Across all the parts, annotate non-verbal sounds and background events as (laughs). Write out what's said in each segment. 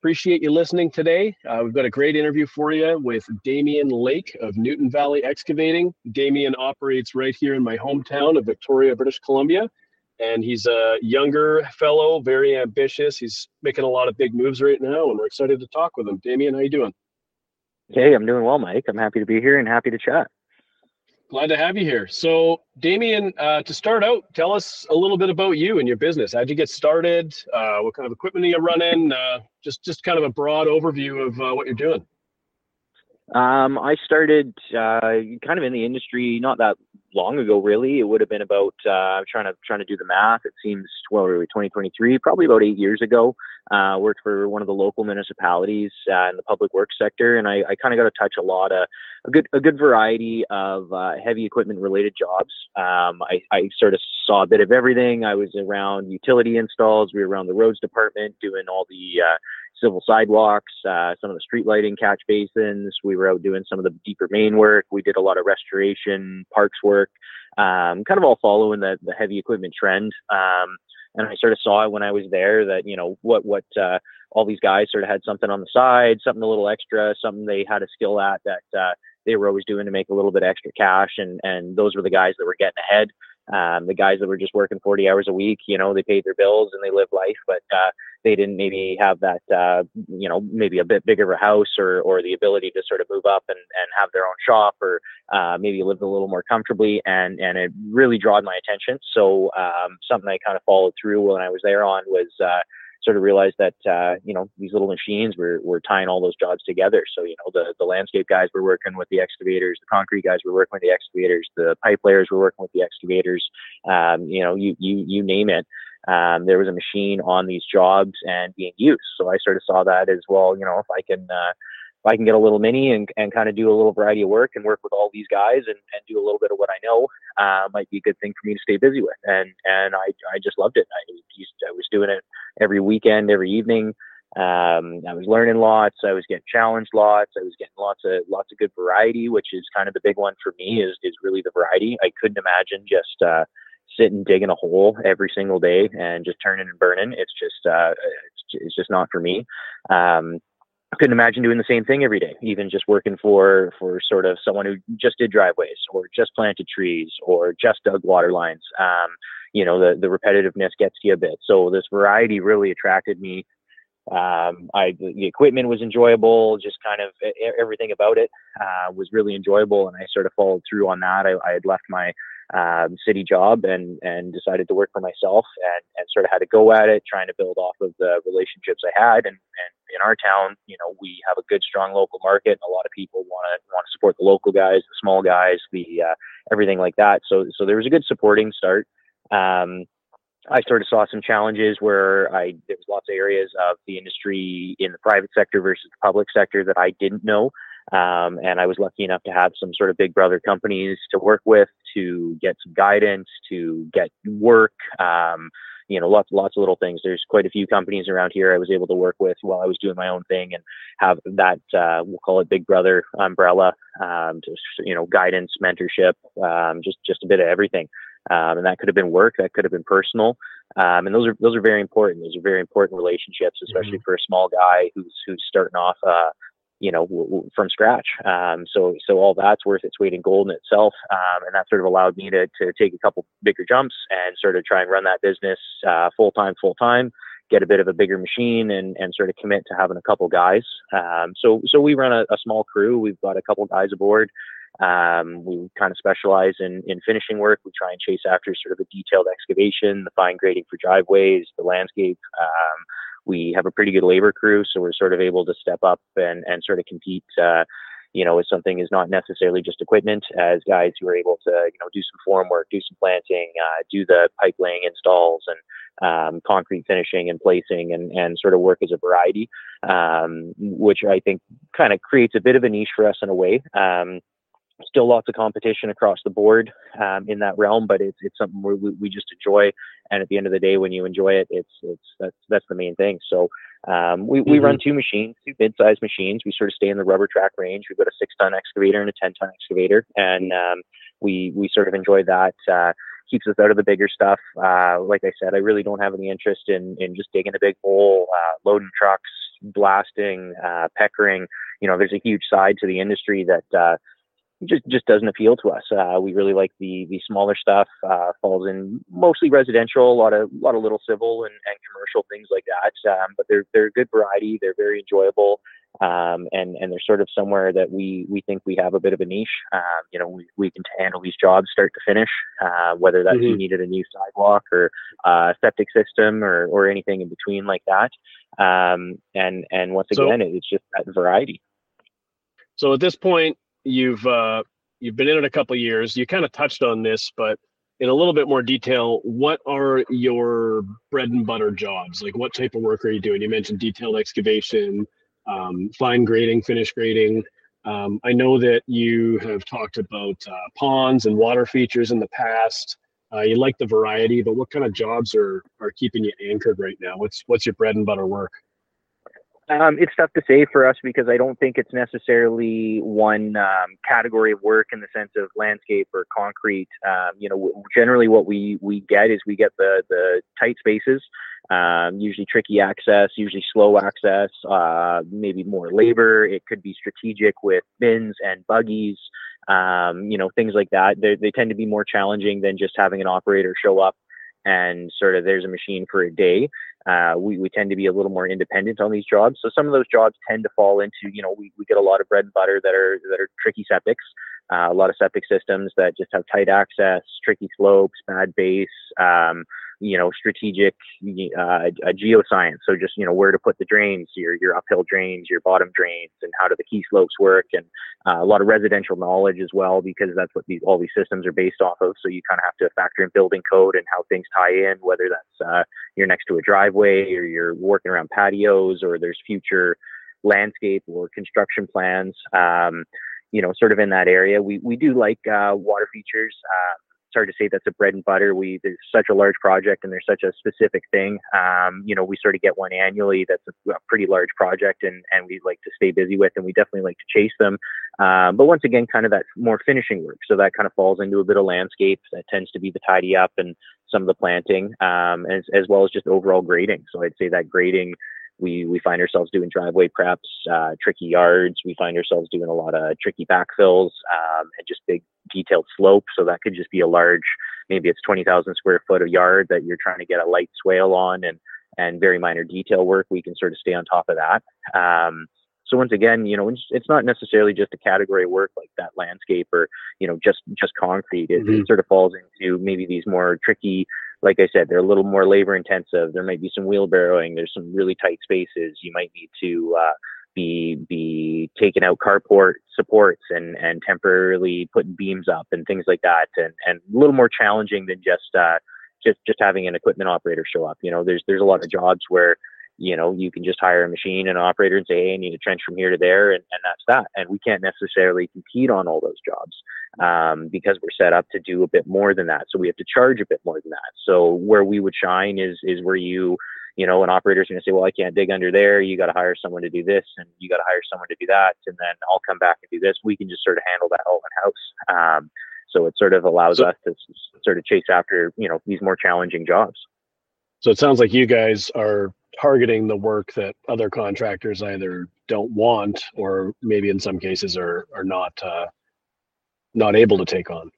Appreciate you listening today. Uh, we've got a great interview for you with Damion Lake of Newton Valley Excavating. Damion operates right here in my hometown of Victoria, British Columbia. And he's a younger fellow, very ambitious. He's making a lot of big moves right now, and we're excited to talk with him. Damion, how you doing? Hey, I'm doing well, Mike. I'm happy to be here and happy to chat. Glad to have you here. So, Damion, uh, to start out, tell us a little bit about you and your business. How'd you get started? Uh, what kind of equipment are you running? Uh, just, just kind of a broad overview of uh, what you're doing. Um, I started uh, kind of in the industry not that long ago. Really, it would have been about uh, trying to trying to do the math. It seems well, really 2023, probably about eight years ago. Uh, worked for one of the local municipalities uh, in the public works sector, and I, I kind of got to touch a lot of a good a good variety of uh, heavy equipment related jobs. Um, I, I sort of saw a bit of everything. I was around utility installs. We were around the roads department doing all the uh, civil sidewalks, uh, some of the street lighting catch basins. We were out doing some of the deeper main work. We did a lot of restoration, parks work, um, kind of all following the, the heavy equipment trend. Um, and I sort of saw when I was there that, you know, what, what, uh, all these guys sort of had something on the side, something a little extra, something they had a skill at that, uh, they were always doing to make a little bit extra cash. And, and those were the guys that were getting ahead. Um, the guys that were just working 40 hours a week, you know, they paid their bills and they lived life, but uh, they didn't maybe have that, uh, you know, maybe a bit bigger of a house or, or the ability to sort of move up and, and have their own shop or uh, maybe live a little more comfortably. And, and it really drawed my attention. So um, something I kind of followed through when I was there on was, uh, sort of realized that uh, you know these little machines were were tying all those jobs together. So you know the the landscape guys were working with the excavators, the concrete guys were working with the excavators, the pipe layers were working with the excavators. Um, you know, you you you name it. Um, there was a machine on these jobs and being used. So I sort of saw that as well. You know, if I can uh, if I can get a little mini and, and kind of do a little variety of work and work with all these guys and, and do a little bit of what I know, uh, might be a good thing for me to stay busy with. And and I, I just loved it. I I was doing it every weekend, every evening. Um, I was learning lots. I was getting challenged lots. I was getting lots of lots of good variety, which is kind of the big one for me. Is is really the variety. I couldn't imagine just uh, sitting digging a hole every single day and just turning and burning. It's just uh, it's, it's just not for me. Um, I couldn't imagine doing the same thing every day, even just working for for sort of someone who just did driveways or just planted trees or just dug water lines. Um, you know, the the repetitiveness gets you a bit. So this variety really attracted me. Um, I the equipment was enjoyable, just kind of everything about it uh, was really enjoyable, and I sort of followed through on that. I, I had left my um, city job and and decided to work for myself and and sort of had to go at it, trying to build off of the relationships I had. And and in our town, you know, we have a good, strong local market. And a lot of people want to want to support the local guys, the small guys, the uh, everything like that. So so there was a good supporting start. Um, I sort of saw some challenges where I there was lots of areas of the industry in the private sector versus the public sector that I didn't know. Um, and I was lucky enough to have some sort of big brother companies to work with, to get some guidance, to get work. Um, you know, lots lots of little things. There's quite a few companies around here I was able to work with while I was doing my own thing and have that uh, we'll call it Big Brother umbrella, um, just you know, guidance, mentorship, um, just just a bit of everything. Um, and that could have been work, that could have been personal, um, and those are those are very important. Those are very important relationships, especially mm-hmm. for a small guy who's who's starting off. Uh, you know, w- w- from scratch. Um, so, so all that's worth its weight in gold in itself. Um, and that sort of allowed me to, to take a couple bigger jumps and sort of try and run that business, uh, full time, full time, get a bit of a bigger machine and, and sort of commit to having a couple guys. Um, so, so we run a, a, small crew. We've got a couple guys aboard. Um, we kind of specialize in, in finishing work. We try and chase after sort of the detailed excavation, the fine grading for driveways, the landscape, um, we have a pretty good labor crew, so we're sort of able to step up and, and sort of compete. Uh, you know, if something is not necessarily just equipment, as guys who are able to, you know, do some form work, do some planting, uh, do the pipe laying installs and um, concrete finishing and placing and, and sort of work as a variety, um, which I think kind of creates a bit of a niche for us in a way. Um, still lots of competition across the board um, in that realm, but it's it's something we, we just enjoy. And at the end of the day, when you enjoy it, it's it's that's that's the main thing. So um, we we mm-hmm. run two machines, two mid-sized machines. We sort of stay in the rubber track range. We've got a six-ton excavator and a ten-ton excavator, and um, we we sort of enjoy that. Uh, keeps us out of the bigger stuff. Uh, like I said, I really don't have any interest in in just digging a big hole, uh, loading trucks, blasting, uh, peckering. You know, there's a huge side to the industry that uh, just just doesn't appeal to us. Uh, we really like the the smaller stuff. Uh, falls in mostly residential, a lot of a lot of little civil and, and commercial things like that. Um, but they're they're a good variety. They're very enjoyable, um, and and they're sort of somewhere that we we think we have a bit of a niche. Um, you know, we we can handle these jobs start to finish, uh, whether that's mm-hmm. you needed a new sidewalk or uh, septic system or or anything in between like that. Um, and and once again, so, it's just that variety. So at this point, you've uh, you've been in it a couple years. You kind of touched on this, but in a little bit more detail, what are your bread and butter jobs? Like, what type of work are you doing? You mentioned detailed excavation, um, fine grading, finish grading. Um, I know that you have talked about uh, ponds and water features in the past. Uh, you like the variety, but what kind of jobs are are keeping you anchored right now? What's what's your bread and butter work? Um, it's tough to say for us because I don't think it's necessarily one um, category of work in the sense of landscape or concrete. Um, you know, generally what we we get is we get the the tight spaces, um, usually tricky access, usually slow access, uh, maybe more labor. It could be strategic with bins and buggies. Um, you know, things like that. They, they tend to be more challenging than just having an operator show up and sort of there's a machine for a day. Uh, we, we tend to be a little more independent on these jobs. So some of those jobs tend to fall into, you know, we, we get a lot of bread and butter that are that are tricky septics, uh, a lot of septic systems that just have tight access, tricky slopes, bad base. Um, you know, strategic uh, geoscience. So just you know where to put the drains, your your uphill drains, your bottom drains, and how do the key slopes work, and uh, a lot of residential knowledge as well, because that's what these all these systems are based off of. So you kind of have to factor in building code and how things tie in, whether that's uh, you're next to a driveway or you're working around patios or there's future landscape or construction plans. Um, you know, sort of in that area. We we do like uh, water features. Uh, it's hard to say that's a bread and butter. We there's such a large project and there's such a specific thing. Um, you know, we sort of get one annually that's a, a, pretty large project and and we like to stay busy with and we definitely like to chase them. Um, but once again, kind of that more finishing work. So that kind of falls into a bit of landscape. That tends to be the tidy up and some of the planting, um, as as well as just overall grading. So I'd say that grading we we find ourselves doing driveway preps, uh, tricky yards. We find ourselves doing a lot of tricky backfills um, and just big detailed slopes. So that could just be a large, maybe it's twenty thousand square foot of yard that you're trying to get a light swale on, and and very minor detail work. We can sort of stay on top of that. Um, so once again, you know, it's not necessarily just a category of work like that landscape or you know just just concrete. It, mm-hmm. it sort of falls into maybe these more tricky like I said, they're a little more labor intensive. There might be some wheelbarrowing. There's some really tight spaces. You might need to uh, be be taking out carport supports and and temporarily putting beams up and things like that, and and a little more challenging than just uh, just just having an equipment operator show up. You know, there's there's a lot of jobs where you know, you can just hire a machine and an operator and say, hey, I need a trench from here to there, and, and that's that. And we can't necessarily compete on all those jobs um, because we're set up to do a bit more than that. So we have to charge a bit more than that. So where we would shine is is where you, you know, an operator's going to say, well, I can't dig under there. You got to hire someone to do this, and you got to hire someone to do that, and then I'll come back and do this. We can just sort of handle that all in house. Um, so it sort of allows so, us to sort of chase after, you know, these more challenging jobs. So it sounds like you guys are targeting the work that other contractors either don't want or maybe in some cases are are not uh, not able to take on.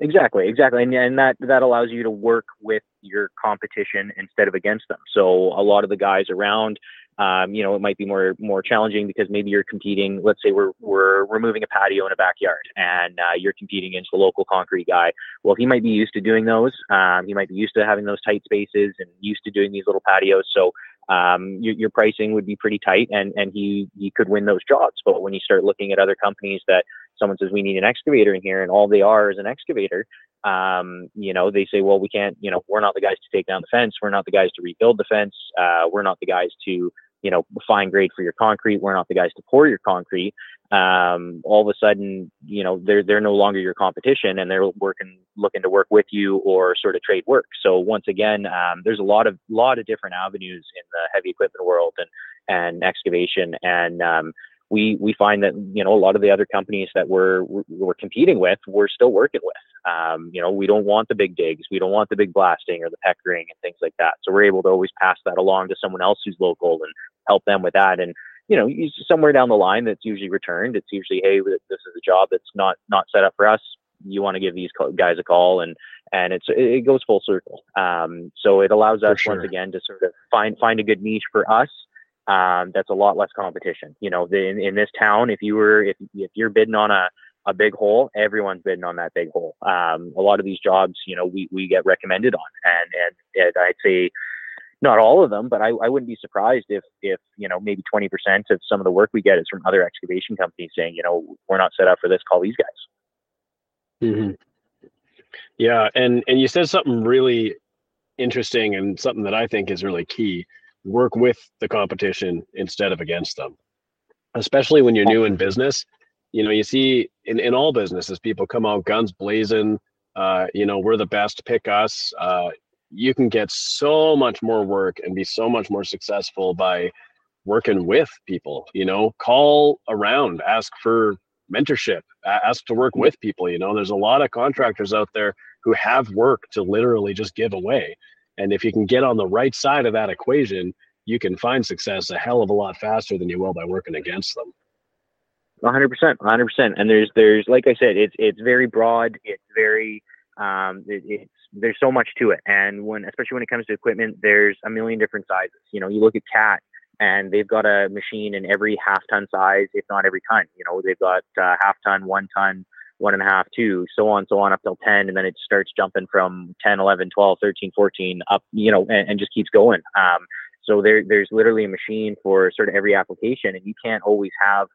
Exactly, exactly, and, and that that allows you to work with your competition instead of against them. So a lot of the guys around um, you know, it might be more more challenging because maybe you're competing. Let's say we're we're removing a patio in a backyard, and uh, you're competing against the local concrete guy. Well, he might be used to doing those. Um, he might be used to having those tight spaces and used to doing these little patios. So um, your, your pricing would be pretty tight, and and he he could win those jobs. But when you start looking at other companies that someone says we need an excavator in here, and all they are is an excavator, um, you know, they say, well, we can't. You know, we're not the guys to take down the fence. We're not the guys to rebuild the fence. Uh, we're not the guys to you know, fine grade for your concrete. We're not the guys to pour your concrete. Um, all of a sudden, you know, they're they're no longer your competition, and they're working looking to work with you or sort of trade work. So once again, um, there's a lot of lot of different avenues in the heavy equipment world and and excavation, and um, we we find that you know a lot of the other companies that we're we're competing with, we're still working with. Um, you know, we don't want the big digs, we don't want the big blasting or the peckering and things like that. So we're able to always pass that along to someone else who's local and help them with that. And you know, somewhere down the line, that's usually returned. It's usually, hey, this is a job that's not not set up for us. You want to give these guys a call, and and it's it goes full circle. Um, so it allows us sure. once again to sort of find find a good niche for us um, that's a lot less competition. You know, the, in, in this town, if you were if if you're bidding on a a big hole, everyone's bidding on that big hole. Um, a lot of these jobs, you know, we, we get recommended on, and, and, and I'd say not all of them, but I, I wouldn't be surprised if if you know maybe 20% of some of the work we get is from other excavation companies saying, you know, we're not set up for this. Call these guys. Mm-hmm. Yeah, and and you said something really interesting and something that I think is really key work with the competition instead of against them. Especially when you're new in business you know you see in, in all businesses people come out guns blazing uh, you know we're the best pick us uh, you can get so much more work and be so much more successful by working with people you know? Call around ask for mentorship ask to work with people you know? There's a lot of contractors out there who have work to literally just give away and if you can get on the right side of that equation, you can find success a hell of a lot faster than you will by working against them. 100%, 100%. And there's, there's, like I said, it's, it's very broad. It's very, um, it, it's, there's so much to it. And when, especially when it comes to equipment, there's a million different sizes. You know, you look at CAT and they've got a machine in every half ton size, if not every ton. You know, they've got uh, half ton, one ton, one and a half, two, so on, so on up till 10. And then it starts jumping from 10, 11, 12, 13, 14 up, you know, and, and just keeps going. Um, so there, there's literally a machine for sort of every application and you can't always have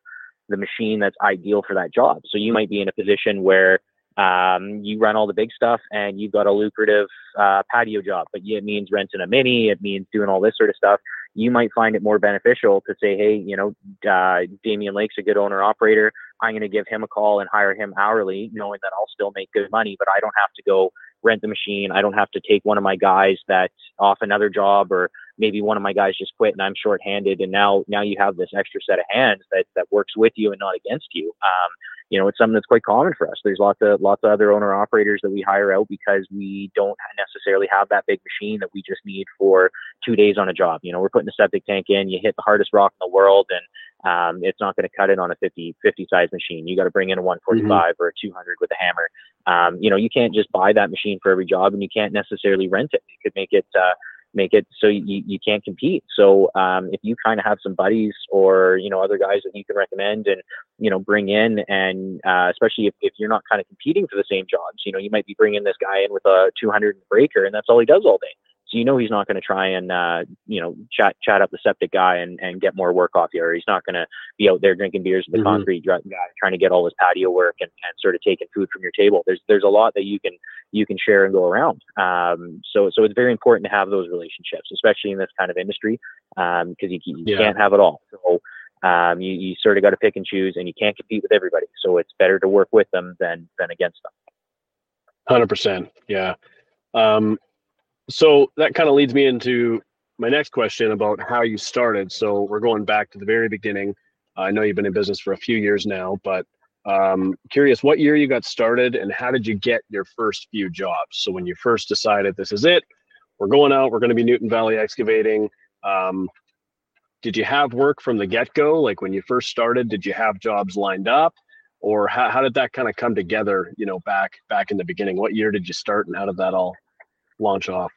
the machine that's ideal for that job. So you might be in a position where um, you run all the big stuff and you've got a lucrative uh, patio job, but it means renting a mini, it means doing all this sort of stuff. You might find it more beneficial to say, hey, you know, uh, Damion Lake's a good owner operator. I'm going to give him a call and hire him hourly, knowing that I'll still make good money, but I don't have to go rent the machine. I don't have to take one of my guys that's off another job or maybe one of my guys just quit and I'm shorthanded and now now you have this extra set of hands that that works with you and not against you. Um, you know, it's something that's quite common for us. There's lots of lots of other owner operators that we hire out because we don't necessarily have that big machine that we just need for two days on a job. You know, we're putting a septic tank in, you hit the hardest rock in the world, and um, it's not going to cut it on a 50 50 size machine. You got to bring in a 145 mm-hmm. or a 200 with a hammer. Um, you know, you can't just buy that machine for every job, and you can't necessarily rent it. You could make it. Uh, make it so you, you can't compete. So um, if you kind of have some buddies or you know other guys that you can recommend and you know bring in, and uh, especially if, if you're not kind of competing for the same jobs, you know you might be bringing this guy in with a 200 breaker, and that's all he does all day. So you know he's not going to try and uh, you know chat chat up the septic guy and, and get more work off you, or he's not going to be out there drinking beers with the mm-hmm. concrete guy trying to get all his patio work and, and sort of taking food from your table. There's there's a lot that you can you can share and go around. Um, so so it's very important to have those relationships, especially in this kind of industry, because um, you, you yeah. can't have it all. So um, you, you sort of got to pick and choose, and you can't compete with everybody. So it's better to work with them than than against them. Hundred percent, yeah. Um, so that kind of leads me into my next question about how you started. So we're going back to the very beginning. I know you've been in business for a few years now, but um, curious what year you got started and how did you get your first few jobs? So when you first decided this is it, we're going out, we're going to be Newton Valley excavating. Um, did you have work from the get go? Like when you first started, did you have jobs lined up? Or how, how did that kind of come together, you know, back back in the beginning? What year did you start and how did that all launch off?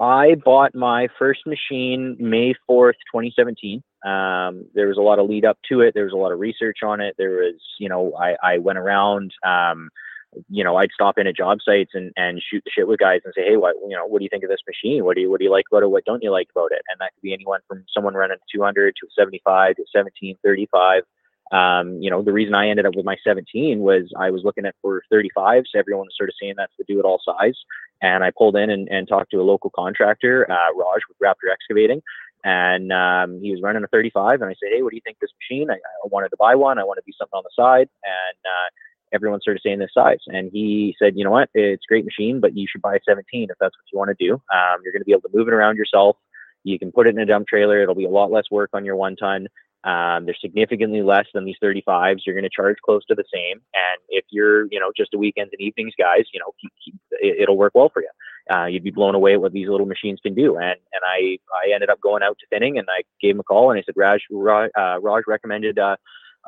I bought my first machine May 4th, 2017. Um, there was a lot of lead up to it. There was a lot of research on it. There was, you know, I, I went around, um, you know, I'd stop in at job sites and, and shoot the shit with guys and say, Hey, what, you know, what do you think of this machine? What do you, what do you like about it? What don't you like about it? And that could be anyone from someone running 200 to 75 to 1735. Um, you know, the reason I ended up with my 17 was I was looking at for 35s. Everyone was sort of saying that's the do it all size. And I pulled in and, and talked to a local contractor, uh, Raj with Raptor Excavating. And um, he was running a 35. And I said, Hey, what do you think this machine? I, I wanted to buy one. I want to do something on the side. And uh, everyone started saying this size. And he said, You know what? It's a great machine, but you should buy a 17 if that's what you want to do. Um, you're going to be able to move it around yourself. You can put it in a dump trailer. It'll be a lot less work on your one ton Um, they're significantly less than these 35s. You're going to charge close to the same. And if you're, you know, just a weekends and evenings guys, you know, it'll work well for you. Uh, you'd be blown away at what these little machines can do. And and I I ended up going out to Finning and I gave him a call and I said, Raj, Raj, uh, Raj recommended uh,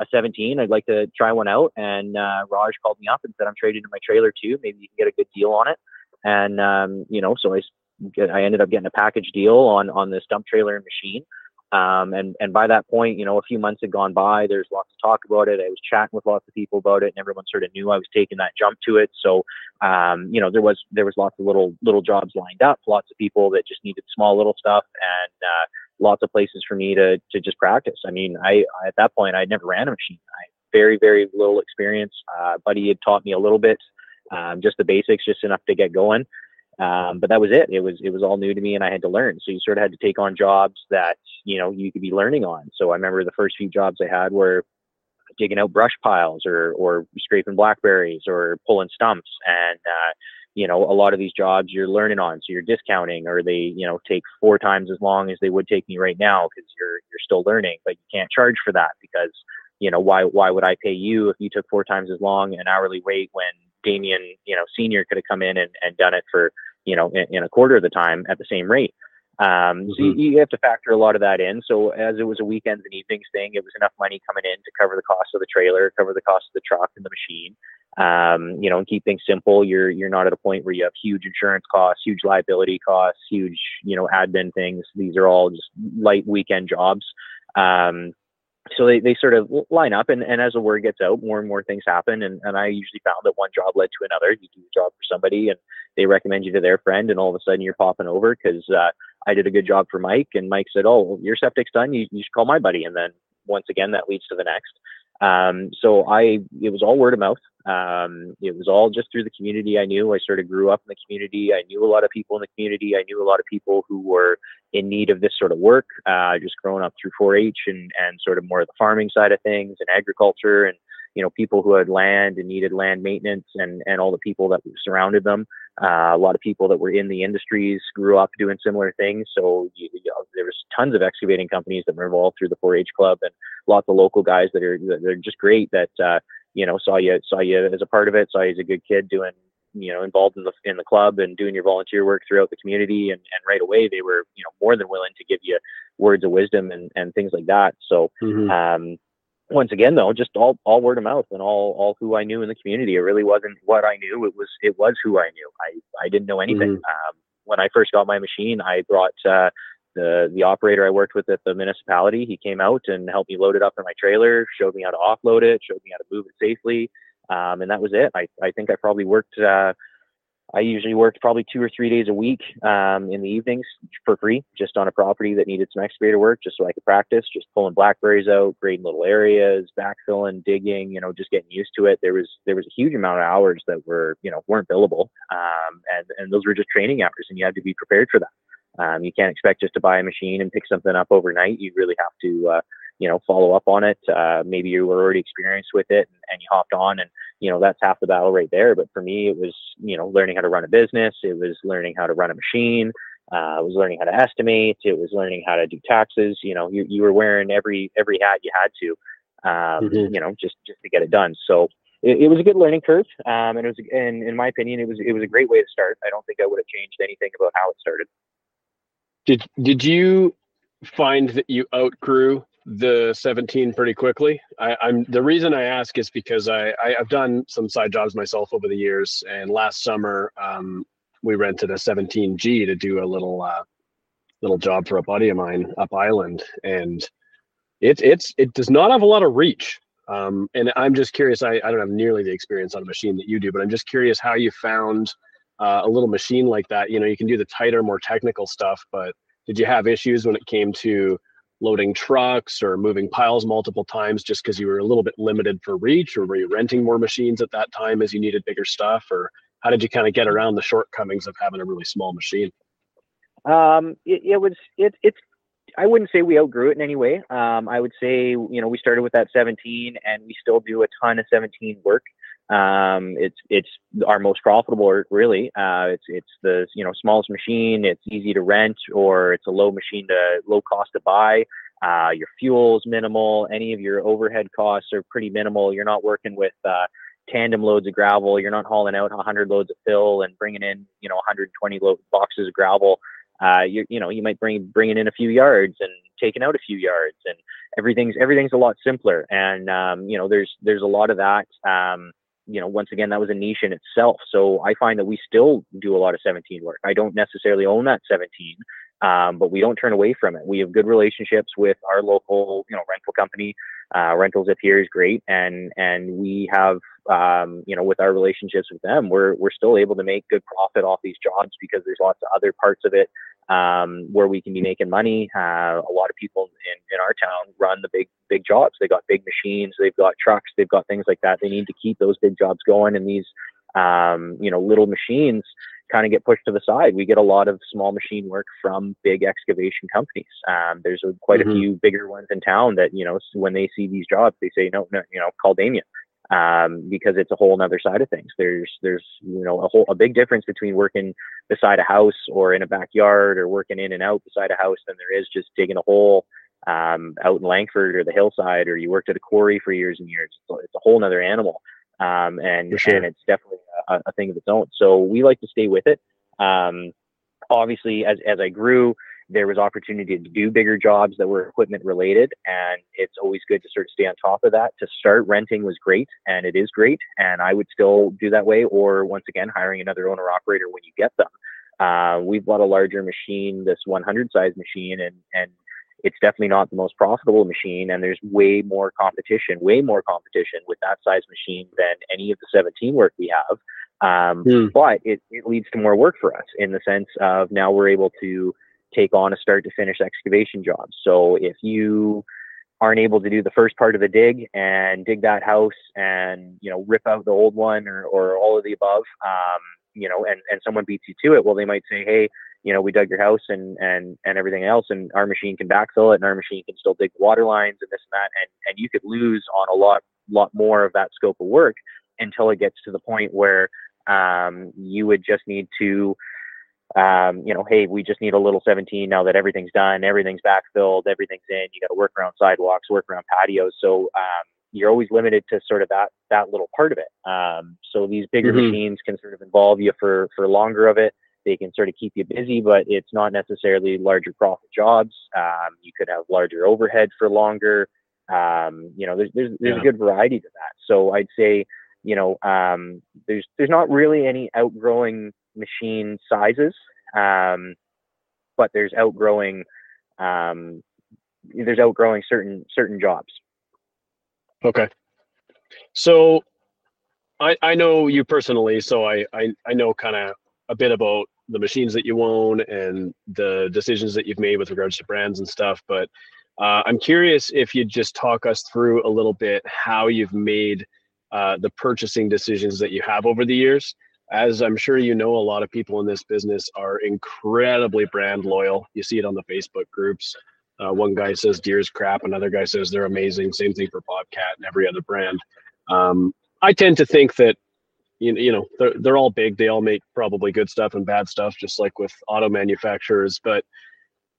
a 17. I'd like to try one out. And uh, Raj called me up and said, I'm trading in my trailer too. Maybe you can get a good deal on it. And um, you know, so I I ended up getting a package deal on on this dump trailer and machine. Um, and and by that point, you know, a few months had gone by. There's lots of talk about it. I was chatting with lots of people about it, and everyone sort of knew I was taking that jump to it. So, um, you know, there was there was lots of little little jobs lined up. Lots of people that just needed small little stuff, and uh, lots of places for me to to just practice. I mean, I, I at that point I'd never ran a machine. I had very very little experience. Uh, Buddy had taught me a little bit, um, just the basics, just enough to get going. Um, but that was it. It was it was all new to me, and I had to learn. So you sort of had to take on jobs that you know you could be learning on. So I remember the first few jobs I had were digging out brush piles, or or scraping blackberries, or pulling stumps, and uh, you know a lot of these jobs you're learning on. So you're discounting, or they you know take four times as long as they would take me right now because you're you're still learning, but you can't charge for that because you know why why would I pay you if you took four times as long an hourly rate when Damion, you know, senior could have come in and, and done it for you know, in, in a quarter of the time at the same rate. Um, mm-hmm. So you, you, have to factor a lot of that in. So as it was a weekends and evenings thing, it was enough money coming in to cover the cost of the trailer, cover the cost of the truck and the machine. Um, you know, and keep things simple. You're you're not at a point where you have huge insurance costs, huge liability costs, huge you know admin things. These are all just light weekend jobs. Um, so they, they sort of line up and, and as the word gets out more and more things happen and, and i usually found that one job led to another. You do a job for somebody and they recommend you to their friend and all of a sudden you're popping over because uh, i did a good job for mike and mike said oh your septic's done you, you should call my buddy. And then once again that leads to the next um, so I, it was all word of mouth. Um, it was all just through the community I knew. I sort of grew up in the community. I knew a lot of people in the community. I knew a lot of people who were in need of this sort of work. Uh, just growing up through 4-H and and sort of more of the farming side of things and agriculture and you know people who had land and needed land maintenance and and all the people that surrounded them. Uh, a lot of people that were in the industries grew up doing similar things. So you, you know, there was tons of excavating companies that were involved through the 4-H club, and lots of local guys that are that are just great. That uh, you know saw you saw you as a part of it, saw you as a good kid doing you know involved in the in the club and doing your volunteer work throughout the community and, and right away they were you know more than willing to give you words of wisdom and, and things like that so mm-hmm. um once again though just all all word of mouth and all all who i knew in the community. It really wasn't what i knew. It was it was who i knew. I i didn't know anything. Mm-hmm. um, when i first got my machine i brought uh, the the operator i worked with at the municipality. He came out and helped me load it up in my trailer showed me how to offload it showed me how to move it safely. Um, and that was it. I i think i probably worked uh, I usually worked probably two or three days a week um, in the evenings for free, just on a property that needed some excavator work, just so I could practice, just pulling blackberries out, grading little areas, backfilling, digging, you know, just getting used to it. There was there was a huge amount of hours that were you know weren't billable, um, and and those were just training hours, and you had to be prepared for that. Um, you can't expect just to buy a machine and pick something up overnight. You really have to uh, you know follow up on it. Uh, maybe you were already experienced with it and, and you hopped on and you know that's half the battle right there. But for me it was you know learning how to run a business. It was learning how to run a machine. Uh, it was learning how to estimate. It was learning how to do taxes. You know you, you were wearing every every hat you had to um, mm-hmm. you know just just to get it done. So it, it was a good learning curve. Um, and it was and in my opinion it was it was a great way to start. I don't think i would have changed anything about how it started. Did did you find that you outgrew the 17 pretty quickly. I, am the reason I ask is because I, I have done some side jobs myself over the years, and last summer um, we rented a 17G to do a little uh, little job for a buddy of mine up island, and it it's it does not have a lot of reach. Um, and I'm just curious. I, I don't have nearly the experience on a machine that you do, but I'm just curious how you found uh, a little machine like that. You know, you can do the tighter, more technical stuff, but did you have issues when it came to loading trucks or moving piles multiple times just because you were a little bit limited for reach or were you renting more machines at that time as you needed bigger stuff or how did you kind of get around the shortcomings of having a really small machine? Um, it, it was it, it's i wouldn't say we outgrew it in any way. Um, i would say you know we started with that 17 and we still do a ton of 17 work Um, it's it's our most profitable really. Uh, it's it's the you know smallest machine. It's easy to rent, or it's a low machine to low cost to buy. Uh, your fuel's minimal. Any of your overhead costs are pretty minimal. You're not working with uh, tandem loads of gravel. You're not hauling out 100 loads of fill and bringing in you know 120 lo- boxes of gravel. Uh, you you know you might bring bringing in a few yards and taking out a few yards, and everything's everything's a lot simpler. And um, you know there's there's a lot of that. Um, you know, once again, that was a niche in itself. So I find that we still do a lot of 17 work. I don't necessarily own that 17, um, but we don't turn away from it. We have good relationships with our local, you know, rental company. Uh, rentals up here is great, and and we have, um, you know, with our relationships with them, we're we're still able to make good profit off these jobs because there's lots of other parts of it um, where we can be making money. Uh, a lot of people in, in our town run the big big jobs. They got big machines, they've got trucks, they've got things like that. They need to keep those big jobs going, and these um, you know little machines kind of get pushed to the side. We get a lot of small machine work from big excavation companies. Um, there's a, quite mm-hmm. a few bigger ones in town that you know when they see these jobs, they say no, no, you know, call Damion um, because it's a whole other side of things. There's there's you know a whole a big difference between working beside a house or in a backyard or working in and out beside a house than there is just digging a hole um, out in Langford or the hillside or you worked at a quarry for years and years. It's, it's a whole other animal, um, and sure. and it's definitely a, a, thing of its own. So we like to stay with it. Um, obviously, as as I grew there was opportunity to do bigger jobs that were equipment related and it's always good to sort of stay on top of that. To start renting was great and it is great and i would still do that way or once again hiring another owner operator when you get them. Uh, we've bought a larger machine this 100 size machine and and it's definitely not the most profitable machine and there's way more competition way more competition with that size machine than any of the 17 work we have. Um, mm. but it, it leads to more work for us in the sense of now we're able to take on a start to finish excavation job. So if you aren't able to do the first part of the dig and dig that house and you know rip out the old one or, or all of the above um, you know and, and someone beats you to it well they might say hey you know we dug your house and and and everything else and our machine can backfill it and our machine can still dig water lines and this and that and and you could lose on a lot lot more of that scope of work until it gets to the point where um, you would just need to um, you know, hey, we just need a little 17 now that everything's done, everything's backfilled, everything's in. You got to work around sidewalks, work around patios. So um, you're always limited to sort of that that little part of it. Um, so these bigger mm-hmm. machines can sort of involve you for for longer of it. They can sort of keep you busy, but it's not necessarily larger profit jobs. Um, you could have larger overhead for longer. Um, you know, there's there's, there's yeah. a good variety to that. So I'd say, you know, um, there's there's not really any outgrowing machine sizes, um, but there's outgrowing um, there's outgrowing certain certain jobs. Okay, so I I know you personally, so I I, I know kind of a bit about the machines that you own and the decisions that you've made with regards to brands and stuff, but uh, I'm curious if you'd just talk us through a little bit how you've made uh, the purchasing decisions that you have over the years as I'm sure you know, a lot of people in this business are incredibly brand loyal. You see it on the Facebook groups. Uh, one guy says Deere's crap, another guy says they're amazing. Same thing for Bobcat and every other brand. Um, I tend to think that you, you know they're, they're all big. They all make probably good stuff and bad stuff, just like with auto manufacturers. But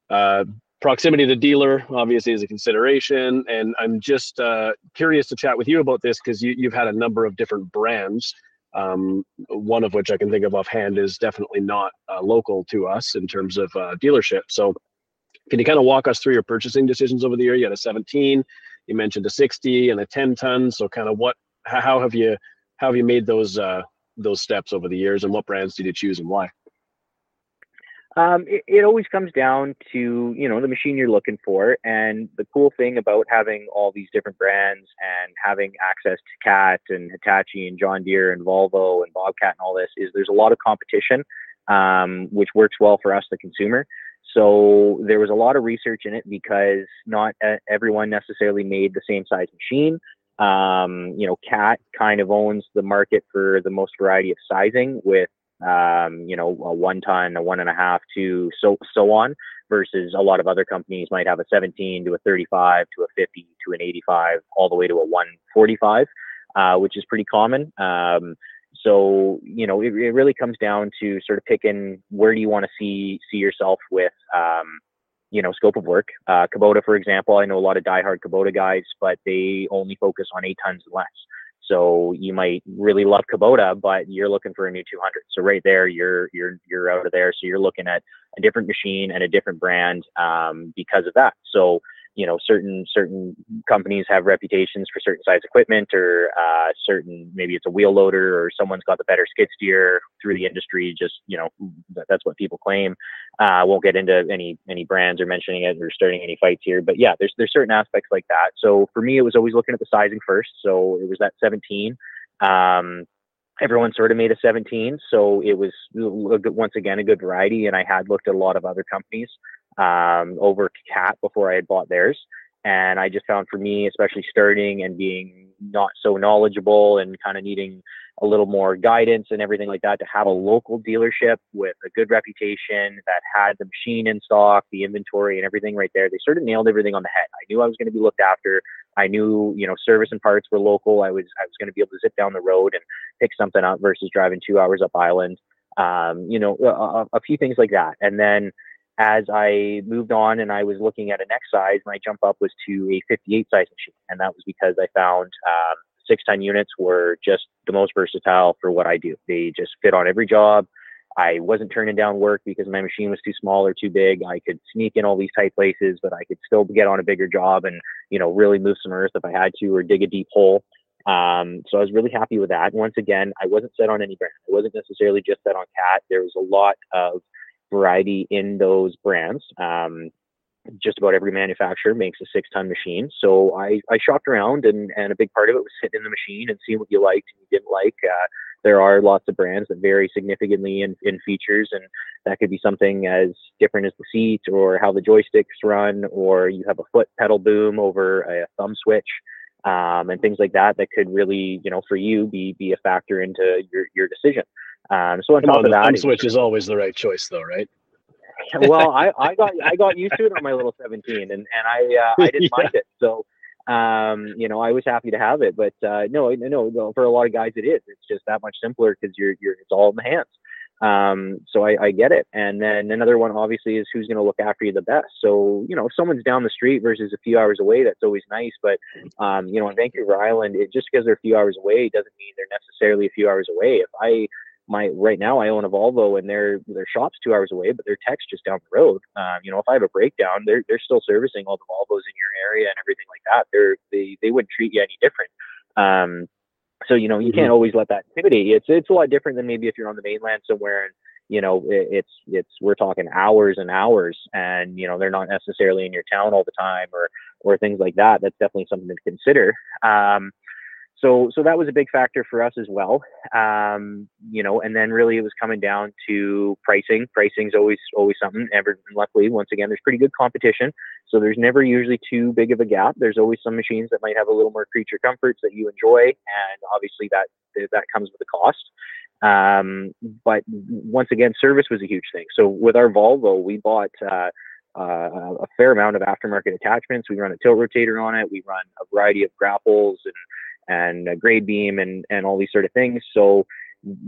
uh, proximity to dealer obviously is a consideration. And I'm just uh, curious to chat with you about this because you, you've had a number of different brands. Um, one of which I can think of offhand is definitely not uh, local to us in terms of uh, dealership. So, can you kind of walk us through your purchasing decisions over the year? You had a 17, you mentioned a 60 and a 10 ton. So, kind of what, how have you, how have you made those uh, those steps over the years, and what brands did you choose and why? Um, it, it, always comes down to you know the machine you're looking for, and the cool thing about having all these different brands and having access to Cat and Hitachi and John Deere and Volvo and Bobcat and all this is there's a lot of competition, um, which works well for us, the consumer. So there was a lot of research in it because not everyone necessarily made the same size machine. Um, you know, Cat kind of owns the market for the most variety of sizing with um, you know, a one ton, a one and a half, two, so so on, versus a lot of other companies might have a 17 to a 35 to a 50 to an 85, all the way to a 145. uh, which is pretty common. Um, so you know, it, it, really comes down to sort of picking where do you want to see see yourself with. Um, you know, scope of work. Uh, Kubota, for example, I know a lot of diehard Kubota guys, but they only focus on eight tons and less. So you might really love Kubota, but you're looking for a new 200. So right there, you're you're you're out of there. So you're looking at a different machine and a different brand um, because of that. So you know certain certain companies have reputations for certain size equipment or uh, certain maybe it's a wheel loader or someone's got the better skid steer through the industry just you know that's what people claim. Uh, won't get into any any brands or mentioning it or starting any fights here but yeah there's there's certain aspects like that. So for me it was always looking at the sizing first. So it was that 17 um, everyone sort of made a 17 so it was once again a good variety and i had looked at a lot of other companies um, over cat before i had bought theirs and i just found for me especially starting and being not so knowledgeable and kind of needing a little more guidance and everything like that to have a local dealership with a good reputation that had the machine in stock the inventory and everything right there they sort of nailed everything on the head i knew i was going to be looked after I knew, you know, service and parts were local. I was I was going to be able to zip down the road and pick something up versus driving two hours up island. Um, you know, a, a, few things like that. And then as I moved on and I was looking at a next size, my jump up was to a 58 size machine, and that was because I found um, six ton units were just the most versatile for what I do. They just fit on every job. I wasn't turning down work because my machine was too small or too big. I could sneak in all these tight places, but I could still get on a bigger job and, you know, really move some earth if I had to or dig a deep hole. Um, so I was really happy with that. Once again, I wasn't set on any brand. I wasn't necessarily just set on cat. There was a lot of variety in those brands. Um, just about every manufacturer makes a six ton machine. So I, I shopped around and, and a big part of it was sitting in the machine and seeing what you liked and you didn't like. Uh, there are lots of brands that vary significantly in, in features, and that could be something as different as the seat or how the joysticks run, or you have a foot pedal boom over a thumb switch. Um, and things like that that could really, you know, for you be be a factor into your your decision. Um, so on Come top on, of that, switch is always the right choice, though, right? (laughs) well, I, I got I got used to it on my little 17, and and I uh, I (laughs) didn't yeah. mind it. So um, you know, I was happy to have it, but uh, no, no, for a lot of guys it is. It's just that much simpler because you're you're it's all in the hands. Um, so I, I get it. And then another one obviously is who's going to look after you the best. So you know, if someone's down the street versus a few hours away, that's always nice. But um, you know, in Vancouver Island, it just because they're a few hours away doesn't mean they're necessarily a few hours away. If I my right now I own a Volvo and their their shop's two hours away, but their tech's just down the road. Um, you know, if I have a breakdown, they're they're still servicing all the Volvos in your area and everything like that. They're they they wouldn't treat you any different. Um, so you know, you mm-hmm. can't always let that intimidate you. It's it's a lot different than maybe if you're on the mainland somewhere and you know it, it's it's we're talking hours and hours, and you know they're not necessarily in your town all the time or or things like that. That's definitely something to consider. Um, so so that was a big factor for us as well. Um, you know and then really it was coming down to pricing. Pricing's always always something. Ever luckily once again there's pretty good competition. So there's never usually too big of a gap. There's always some machines that might have a little more creature comforts that you enjoy and obviously that that comes with a cost. Um, but once again service was a huge thing. So with our volvo we bought uh, uh, a fair amount of aftermarket attachments. We run a tilt rotator on it. We run a variety of grapples and and a grade beam and, and all these sort of things. So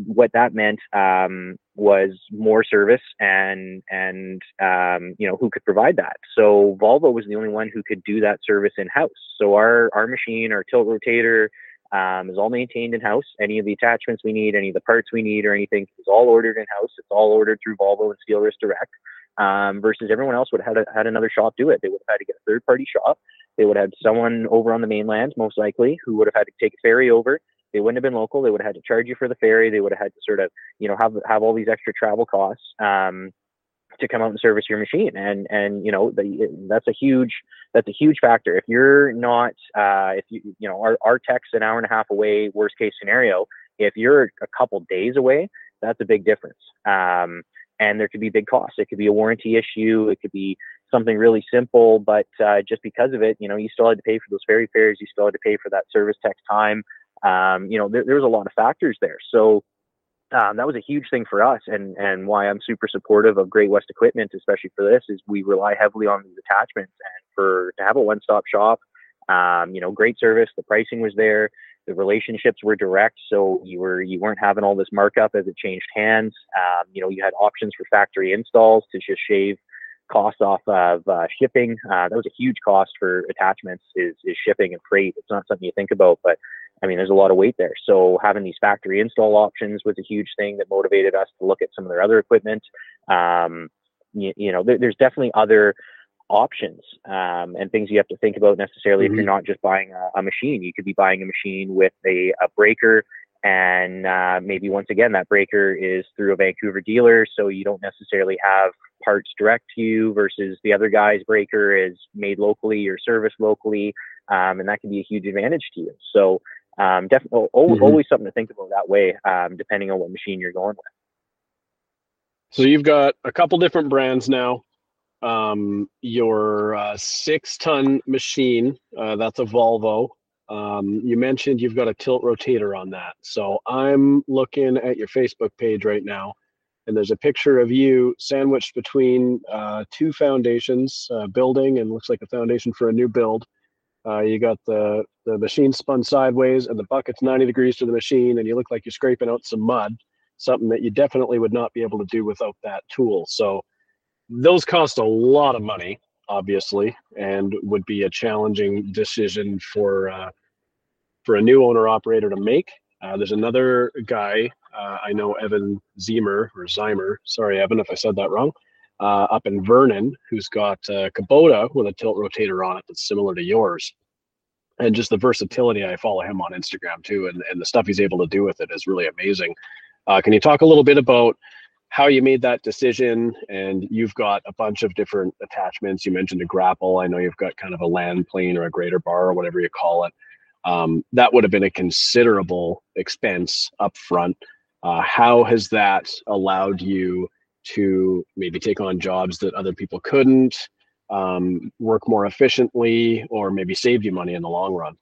what that meant um, was more service and and um, you know who could provide that. So Volvo was the only one who could do that service in house. So our our machine, our tilt rotator, um, is all maintained in house. Any of the attachments we need, any of the parts we need, or anything is all ordered in house. It's all ordered through Volvo and Steel Direct. Um, versus everyone else would have had, a, had another shop do it. They would have had to get a third party shop they would have had someone over on the mainland, most likely, who would have had to take a ferry over. They wouldn't have been local. They would have had to charge you for the ferry. They would have had to sort of, you know, have have all these extra travel costs um, to come out and service your machine. And and you know, the, that's a huge that's a huge factor. If you're not, uh, if you you know, our our tech's an hour and a half away. Worst case scenario. If you're a couple days away, that's a big difference. Um, and there could be big costs. It could be a warranty issue. It could be something really simple, but uh, just because of it, you know, you still had to pay for those ferry fares. You still had to pay for that service tech time. Um, you know, there, there was a lot of factors there. So um, that was a huge thing for us, and and why I'm super supportive of Great West Equipment, especially for this, is we rely heavily on these attachments, and for to have a one-stop shop. Um, you know, great service. The pricing was there. The relationships were direct, so you were you weren't having all this markup as it changed hands. Um, you know, you had options for factory installs to just shave costs off of uh, shipping. Uh, that was a huge cost for attachments is is shipping and freight. It's not something you think about, but I mean, there's a lot of weight there. So having these factory install options was a huge thing that motivated us to look at some of their other equipment. Um, you, you know, there, there's definitely other options um, and things you have to think about necessarily mm-hmm. if you're mm-hmm. not just buying a, a, machine. You could be buying a machine with a, a breaker, and uh, maybe once again that breaker is through a Vancouver dealer, so you don't necessarily have parts direct to you versus the other guy's breaker is made locally or serviced locally, um, and that can be a huge advantage to you. So um, definitely always, mm-hmm. always something to think about that way, um, depending on what machine you're going with. So you've got a couple different brands now um, your uh, six ton machine. Uh, that's a Volvo. Um, you mentioned you've got a tilt rotator on that. So I'm looking at your Facebook page right now, and there's a picture of you sandwiched between uh, two foundations, uh, building and looks like a foundation for a new build. Uh, you got the the machine spun sideways, and the bucket's 90 degrees to the machine, and you look like you're scraping out some mud. Something that you definitely would not be able to do without that tool. So those cost a lot of money, obviously, and would be a challenging decision for uh, for a new owner operator to make. Uh, there's another guy uh, I know, Evan Ziemer or Zymer. Sorry, Evan, if I said that wrong. Uh, up in Vernon, who's got a Kubota with a tilt rotator on it that's similar to yours. And just the versatility, I follow him on Instagram too, and, and the stuff he's able to do with it is really amazing. Uh, can you talk a little bit about how you made that decision and you've got a bunch of different attachments. You mentioned a grapple. I know you've got kind of a land plane or a grader bar or whatever you call it. Um, that would have been a considerable expense up front. Uh, how has that allowed you to maybe take on jobs that other people couldn't um, work more efficiently or maybe save you money in the long run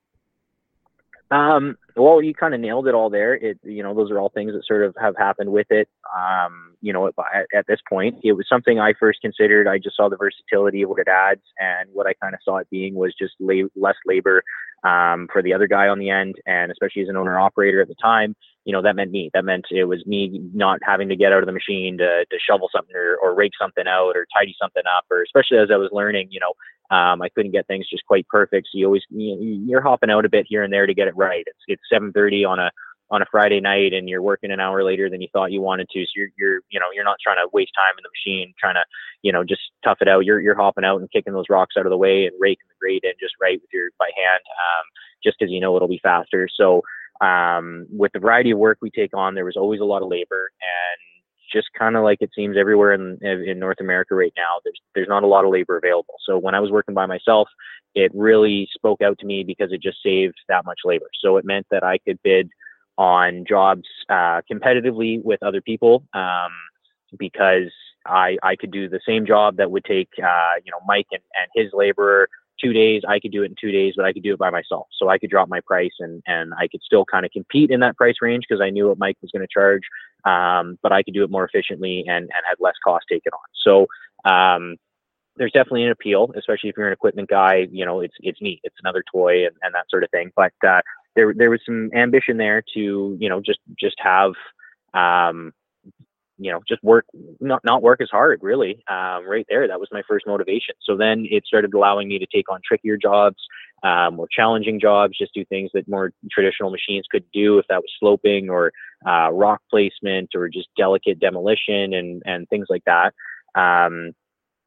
um, well, you kind of nailed it all there. It, you know, those are all things that sort of have happened with it. Um, you know, at, at, this point, it was something I first considered. I just saw the versatility of what it adds, and what I kind of saw it being was just la- less labor um, for the other guy on the end, and especially as an owner operator at the time, you know, that meant me. That meant it was me not having to get out of the machine to, to shovel something or, or rake something out or tidy something up, or especially as I was learning, you know, um, I couldn't get things just quite perfect. So you always you, are hopping out a bit here and there to get it right. It's it's 7:30 on a on a Friday night, and you're working an hour later than you thought you wanted to. So you're you're you know you're not trying to waste time in the machine, trying to you know just tough it out. You're you're hopping out and kicking those rocks out of the way and raking the grade in just right with your by hand, um, just because you know it'll be faster. So um, with the variety of work we take on, there was always a lot of labor and just kind of like it seems everywhere in in North America right now. There's there's not a lot of labor available. So when I was working by myself, it really spoke out to me because it just saved that much labor. So it meant that I could bid on jobs uh, competitively with other people um, because I I could do the same job that would take uh, you know Mike and, and his laborer two days. I could do it in two days, but I could do it by myself. So I could drop my price and and I could still kind of compete in that price range because I knew what Mike was going to charge. Um, but I could do it more efficiently and and had less cost taken on. So um, there's definitely an appeal, especially if you're an equipment guy. You know, it's it's neat. It's another toy and, and that sort of thing. But uh, there there was some ambition there to you know just just have um, you know, just work, not, not work as hard really. Um, right there. That was my first motivation. So then it started allowing me to take on trickier jobs, um, more challenging jobs, just do things that more traditional machines could do if that was sloping or, uh, rock placement or just delicate demolition and, and things like that. Um,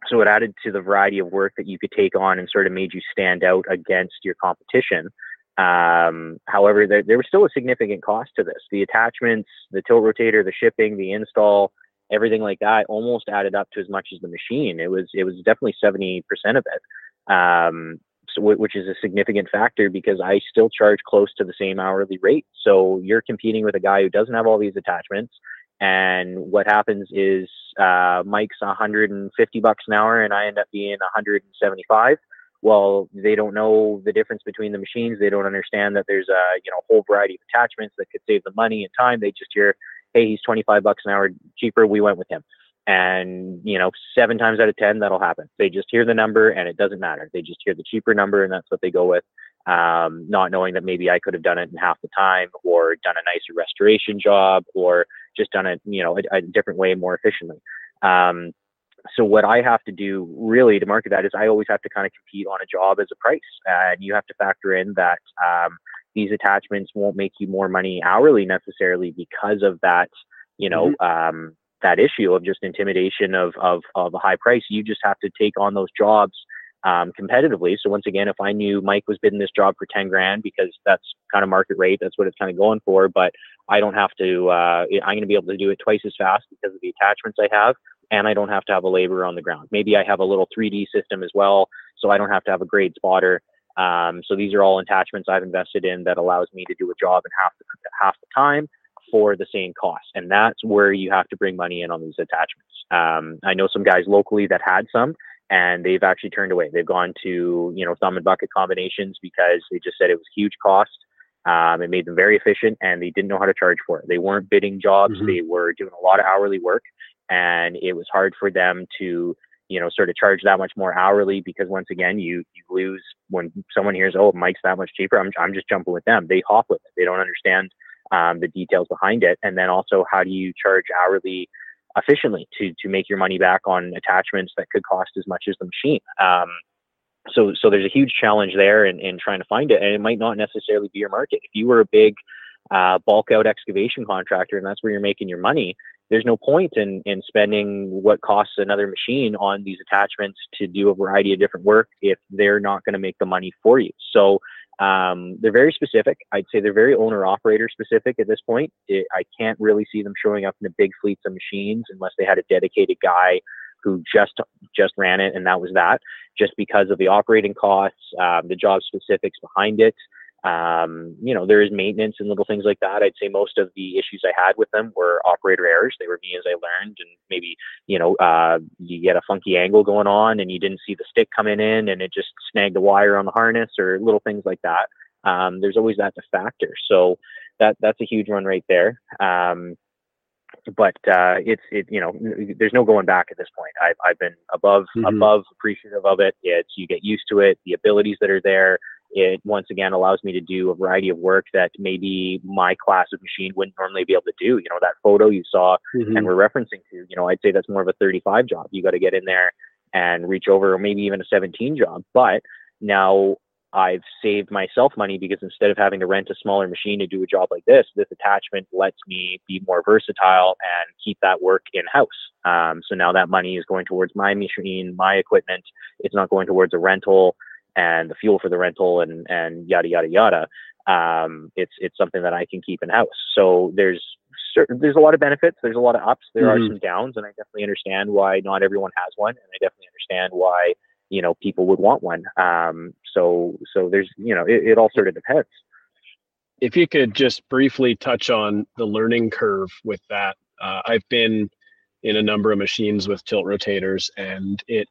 so it added to the variety of work that you could take on and sort of made you stand out against your competition. Um, however, there, there was still a significant cost to this. The attachments, the tilt rotator, the shipping, the install, everything like that almost added up to as much as the machine. It was it was definitely seventy percent of it, um, so, which is a significant factor because I still charge close to the same hourly rate. So you're competing with a guy who doesn't have all these attachments, and what happens is uh, Mike's 150 bucks an hour, and I end up being 175 well, they don't know the difference between the machines. They don't understand that there's a you know whole variety of attachments that could save them money and time. They just hear, hey, he's 25 bucks an hour cheaper. We went with him. And you know, seven times out of ten, that'll happen. They just hear the number, and it doesn't matter. They just hear the cheaper number, and that's what they go with. um, not knowing that maybe I could have done it in half the time or done a nicer restoration job or just done it, you know, a, a different way more efficiently. Um, so what I have to do really to market that is I always have to kind of compete on a job as a price, and you have to factor in that um, these attachments won't make you more money hourly necessarily because of that, you know, mm-hmm. um, that issue of just intimidation of, of of a high price. You just have to take on those jobs um, competitively. So once again, if I knew Mike was bidding this job for 10 grand because that's kind of market rate, that's what it's kind of going for, but I don't have to, uh, I'm going to be able to do it twice as fast because of the attachments I have. And I don't have to have a laborer on the ground. Maybe I have a little 3D system as well. So I don't have to have a grade spotter. Um, so these are all attachments I've invested in that allows me to do a job in half the, half the time for the same cost. And that's where you have to bring money in on these attachments. Um, I know some guys locally that had some and they've actually turned away. They've gone to you know thumb and bucket combinations because they just said it was huge cost. Um, it made them very efficient, and they didn't know how to charge for it. They weren't bidding jobs; mm-hmm. they were doing a lot of hourly work, and it was hard for them to you know sort of charge that much more hourly because once again you you lose when someone hears oh Mike's that much cheaper. I'm I'm just jumping with them. They hop with it. They don't understand um, the details behind it, and then also how do you charge hourly efficiently to to make your money back on attachments that could cost as much as the machine. Um, so so there's a huge challenge there in, in trying to find it, and it might not necessarily be your market. If you were a big uh, bulk out excavation contractor and that's where you're making your money, there's no point in in spending what costs another machine on these attachments to do a variety of different work if they're not going to make the money for you. So um, they're very specific. I'd say they're very owner operator specific at this point. It, I can't really see them showing up in the big fleets of machines unless they had a dedicated guy who just just ran it and that was that. Just because of the operating costs, um, the job specifics behind it, um, you know, there is maintenance and little things like that. I'd say most of the issues I had with them were operator errors. They were me as I learned, and maybe you know, uh, you get a funky angle going on, and you didn't see the stick coming in, and it just snagged the wire on the harness, or little things like that. Um, there's always that to factor. So that that's a huge one right there. Um, but uh, it's it you know there's no going back at this point. I've I've been above mm-hmm. above appreciative of it. It's you get used to it. The abilities that are there it once again allows me to do a variety of work that maybe my class of machine wouldn't normally be able to do. You know, that photo you saw mm-hmm. and we're referencing to, you know, I'd say that's more of a 35 job. You got to get in there and reach over, or maybe even a 17 job. But now I've saved myself money because instead of having to rent a smaller machine to do a job like this, this attachment lets me be more versatile and keep that work in house. Um, so now that money is going towards my machine, my equipment. It's not going towards a rental and the fuel for the rental and and yada yada yada. Um, it's it's something that I can keep in house. So there's certain, there's a lot of benefits. There's a lot of ups. There mm-hmm. are some downs, and I definitely understand why not everyone has one, and I definitely understand why you know people would want one. Um, so so there's you know it, it all sort of depends. If you could just briefly touch on the learning curve with that, uh, I've been in a number of machines with tilt rotators, and it,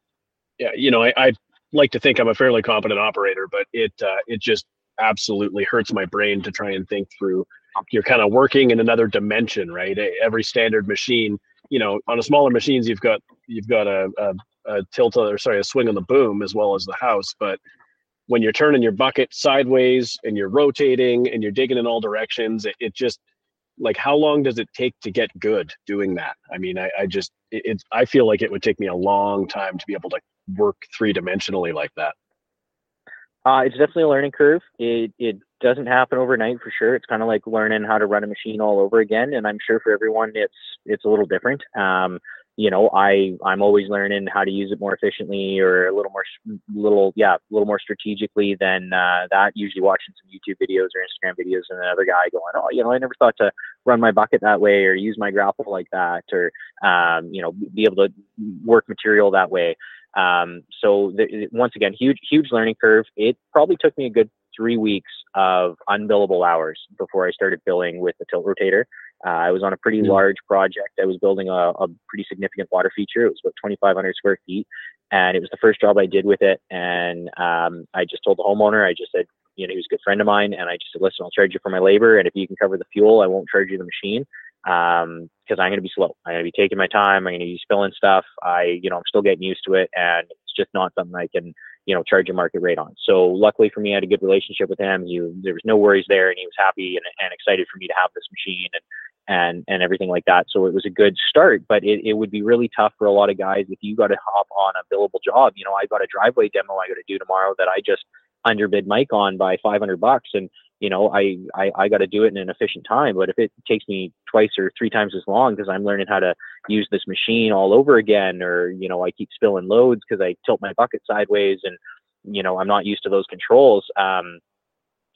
yeah, you know, I, I like to think I'm a fairly competent operator, but it uh, it just absolutely hurts my brain to try and think through. You're kind of working in another dimension, right? Every standard machine, you know, on a smaller machines, you've got you've got a, a, a tilt or sorry, a swing on the boom as well as the house, but when you're turning your bucket sideways and you're rotating and you're digging in all directions, it, it just like how long does it take to get good doing that? I mean, I, I just it, it I feel like it would take me a long time to be able to work three dimensionally like that? Uh, it's definitely a learning curve. It it doesn't happen overnight for sure. It's kind of like learning how to run a machine all over again, and I'm sure for everyone it's it's a little different. Um, you know, I I'm always learning how to use it more efficiently or a little more little yeah a little more strategically than uh, that. Usually watching some YouTube videos or Instagram videos and another guy going, oh, you know, I never thought to run my bucket that way or use my grapple like that or um, you know be able to work material that way. Um, so the, once again, huge, huge learning curve. It probably took me a good three weeks of unbillable hours before I started billing with the tilt rotator. Uh, I was on a pretty mm-hmm. large project. I was building a, a, pretty significant water feature. It was about 2,500 square feet, and it was the first job I did with it. And um, I just told the homeowner, I just said, you know, he was a good friend of mine, and I just said, listen, I'll charge you for my labor, and if you can cover the fuel, I won't charge you the machine um, because I'm going to be slow. I'm going to be taking my time. I'm going to be spilling stuff. I, you know, I'm still getting used to it, and it's just not something I can you know, charge a market rate on. So luckily for me, I had a good relationship with him. He, there was no worries there and he was happy and, and excited for me to have this machine and, and, and everything like that. So it was a good start, but it, it would be really tough for a lot of guys if you got to hop on a billable job. You know, I got a driveway demo I got to do tomorrow that I just underbid Mike on by 500 bucks. And, you know, I, I, I got to do it in an efficient time. But if it takes me twice or three times as long because I'm learning how to use this machine all over again, or, you know, I keep spilling loads because I tilt my bucket sideways and, you know, I'm not used to those controls. Um,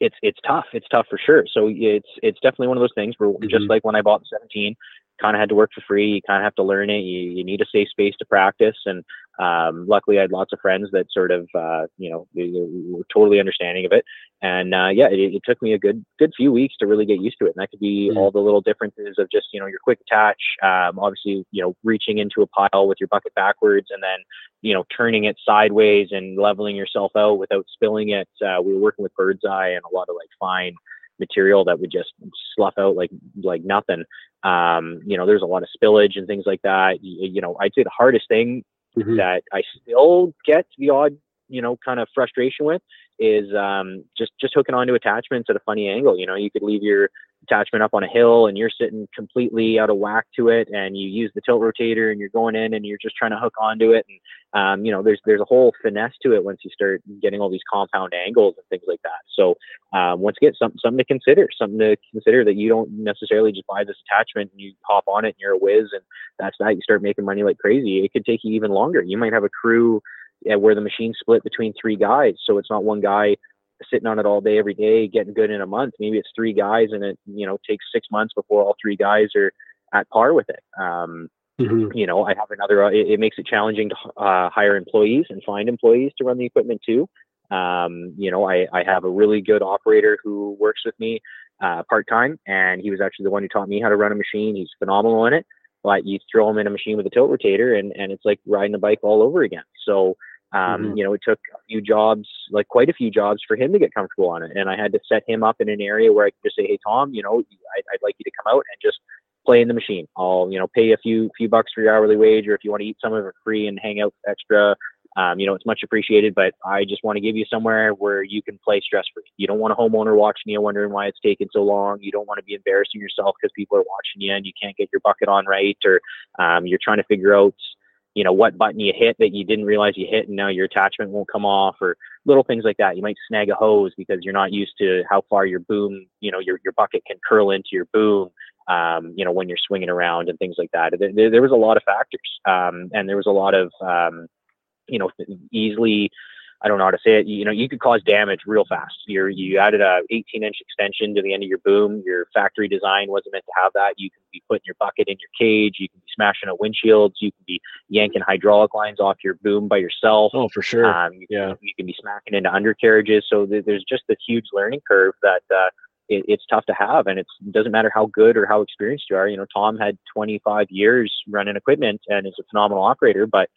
it's it's tough. It's tough for sure. So it's it's definitely one of those things where mm-hmm. just like when I bought the 17, kind of had to work for free. You kind of have to learn it. You, you need a safe space to practice. And um, luckily, I had lots of friends that sort of, uh, you know, were totally understanding of it. And uh, yeah, it, it, took me a good good few weeks to really get used to it. And that could be mm-hmm. all the little differences of just, you know, your quick attach, um, obviously, you know, reaching into a pile with your bucket backwards, and then, you know, turning it sideways and leveling yourself out without spilling it. Uh, we were working with bird's eye and a lot of like fine material that would just slough out like like nothing. Um, you know, there's a lot of spillage and things like that. You, you know, I'd say the hardest thing mm-hmm. that I still get the odd, you know, kind of frustration with is um, just just hooking onto attachments at a funny angle. You know, you could leave your attachment up on a hill and you're sitting completely out of whack to it, and you use the tilt rotator and you're going in and you're just trying to hook onto it. And um, you know, there's there's a whole finesse to it once you start getting all these compound angles and things like that. So um, once again, something something to consider, something to consider that you don't necessarily just buy this attachment and you hop on it and you're a whiz and that's that. You start making money like crazy. It could take you even longer. You might have a crew where the machine split between three guys. So it's not one guy sitting on it all day, every day, getting good in a month. Maybe it's three guys and it, you know, takes six months before all three guys are at par with it. Um, mm-hmm. You know, I have another, uh, it, it, makes it challenging to uh, hire employees and find employees to run the equipment too. Um, you know, I, I have a really good operator who works with me uh, part time, and he was actually the one who taught me how to run a machine. He's phenomenal in it. But you throw him in a machine with a tilt rotator, and, and it's like riding a bike all over again. So um, mm-hmm. You know, it took a few jobs, like quite a few jobs, for him to get comfortable on it. And I had to set him up in an area where I could just say, "Hey, Tom, you know, I'd, I'd like you to come out and just play in the machine. I'll, you know, pay a few few bucks for your hourly wage, or if you want to eat some of it free and hang out extra, um, you know, it's much appreciated. But I just want to give you somewhere where you can play stress free. You don't want a homeowner watching you wondering why it's taking so long. You don't want to be embarrassing yourself because people are watching you and you can't get your bucket on right, or um, you're trying to figure out you know what button you hit that you didn't realize you hit and now your attachment won't come off or little things like that. You might snag a hose because you're not used to how far your boom you know your, your bucket can curl into your boom um, you know when you're swinging around and things like that. There, there was a lot of factors um, and there was a lot of um, you know easily I don't know how to say it. You know, you could cause damage real fast. You're, you added a 18 inch extension to the end of your boom. Your factory design wasn't meant to have that. You can be putting your bucket in your cage. You can be smashing out windshields. You can be yanking hydraulic lines off your boom by yourself. Oh, for sure. Um, you yeah. Can, you can be smacking into undercarriages. So th- there's just this huge learning curve that, uh, it, it's tough to have and it doesn't matter how good or how experienced you are. You know, Tom had 25 years running equipment and is a phenomenal operator, but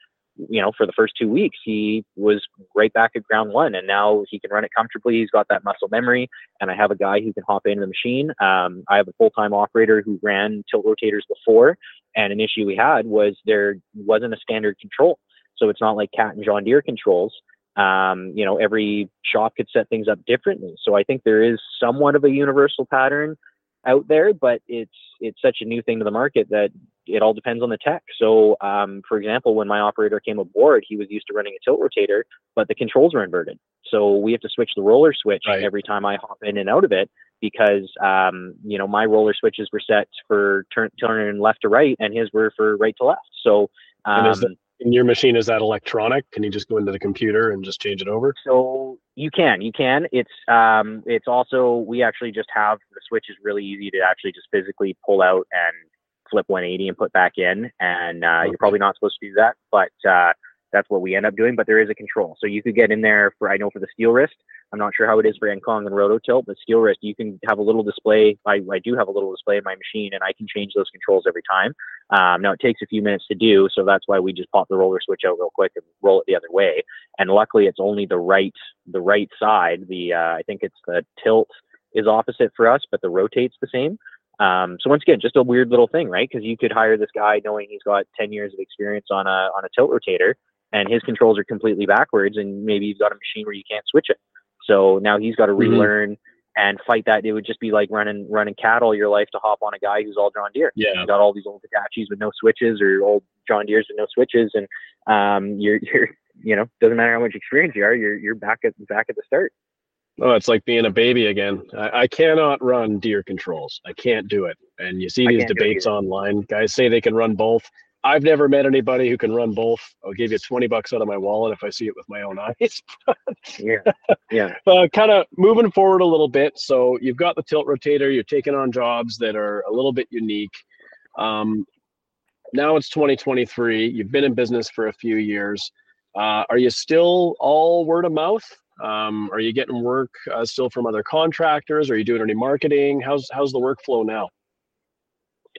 you know, for the first two weeks, he was right back at ground one, and now he can run it comfortably. He's got that muscle memory, and I have a guy who can hop into the machine. Um, I have a full time operator who ran tilt rotators before, and an issue we had was there wasn't a standard control. So it's not like Cat and John Deere controls. Um, you know, every shop could set things up differently. So I think there is somewhat of a universal pattern out there, but it's it's such a new thing to the market that it all depends on the tech. So, um, for example, when my operator came aboard, he was used to running a tilt rotator, but the controls were inverted. So we have to switch the roller switch right. every time I hop in and out of it because um, you know my roller switches were set for turn turning left to right, and his were for right to left. So. Um, in your machine is that electronic can you just go into the computer and just change it over so you can you can it's um it's also we actually just have the switch is really easy to actually just physically pull out and flip 180 and put back in and uh, okay. you're probably not supposed to do that but uh that's what we end up doing. But there is a control, so you could get in there for I know for the Steelwrist. I'm not sure how it is for Engcon and Rototilt, but Steelwrist you can have a little display. I, I do have a little display in my machine, and I can change those controls every time. Um, now it takes a few minutes to do, so that's why we just pop the roller switch out real quick and roll it the other way. And luckily, it's only the right the right side. The uh, I think it's the tilt is opposite for us, but the rotate's the same. Um, so once again, just a weird little thing, right? Because you could hire this guy knowing he's got 10 years of experience on a on a tilt rotator, and his controls are completely backwards, and maybe you've got a machine where you can't switch it. So now he's got to mm-hmm. relearn and fight that. It would just be like running running cattle your life to hop on a guy who's all John Deere. Yeah, you got all these old Hitachis with no switches or old John Deeres with no switches, and um, you're (laughs) you're you know doesn't matter how much experience you are, you're you're back at back at the start. Oh, it's like being a baby again. I, I cannot run Deere controls. I can't do it. And you see these debates online. Guys say they can run both. I've never met anybody who can run both. I'll give you 20 bucks out of my wallet if I see it with my own (laughs) eyes. yeah. Yeah. (laughs) Uh, kind of moving forward a little bit. So you've got the tilt rotator, you're taking on jobs that are a little bit unique. Um, now it's 2023. You've been in business for a few years. Uh, are you still all word of mouth? Um, are you getting work uh, still from other contractors? Are you doing any marketing? How's how's the workflow now?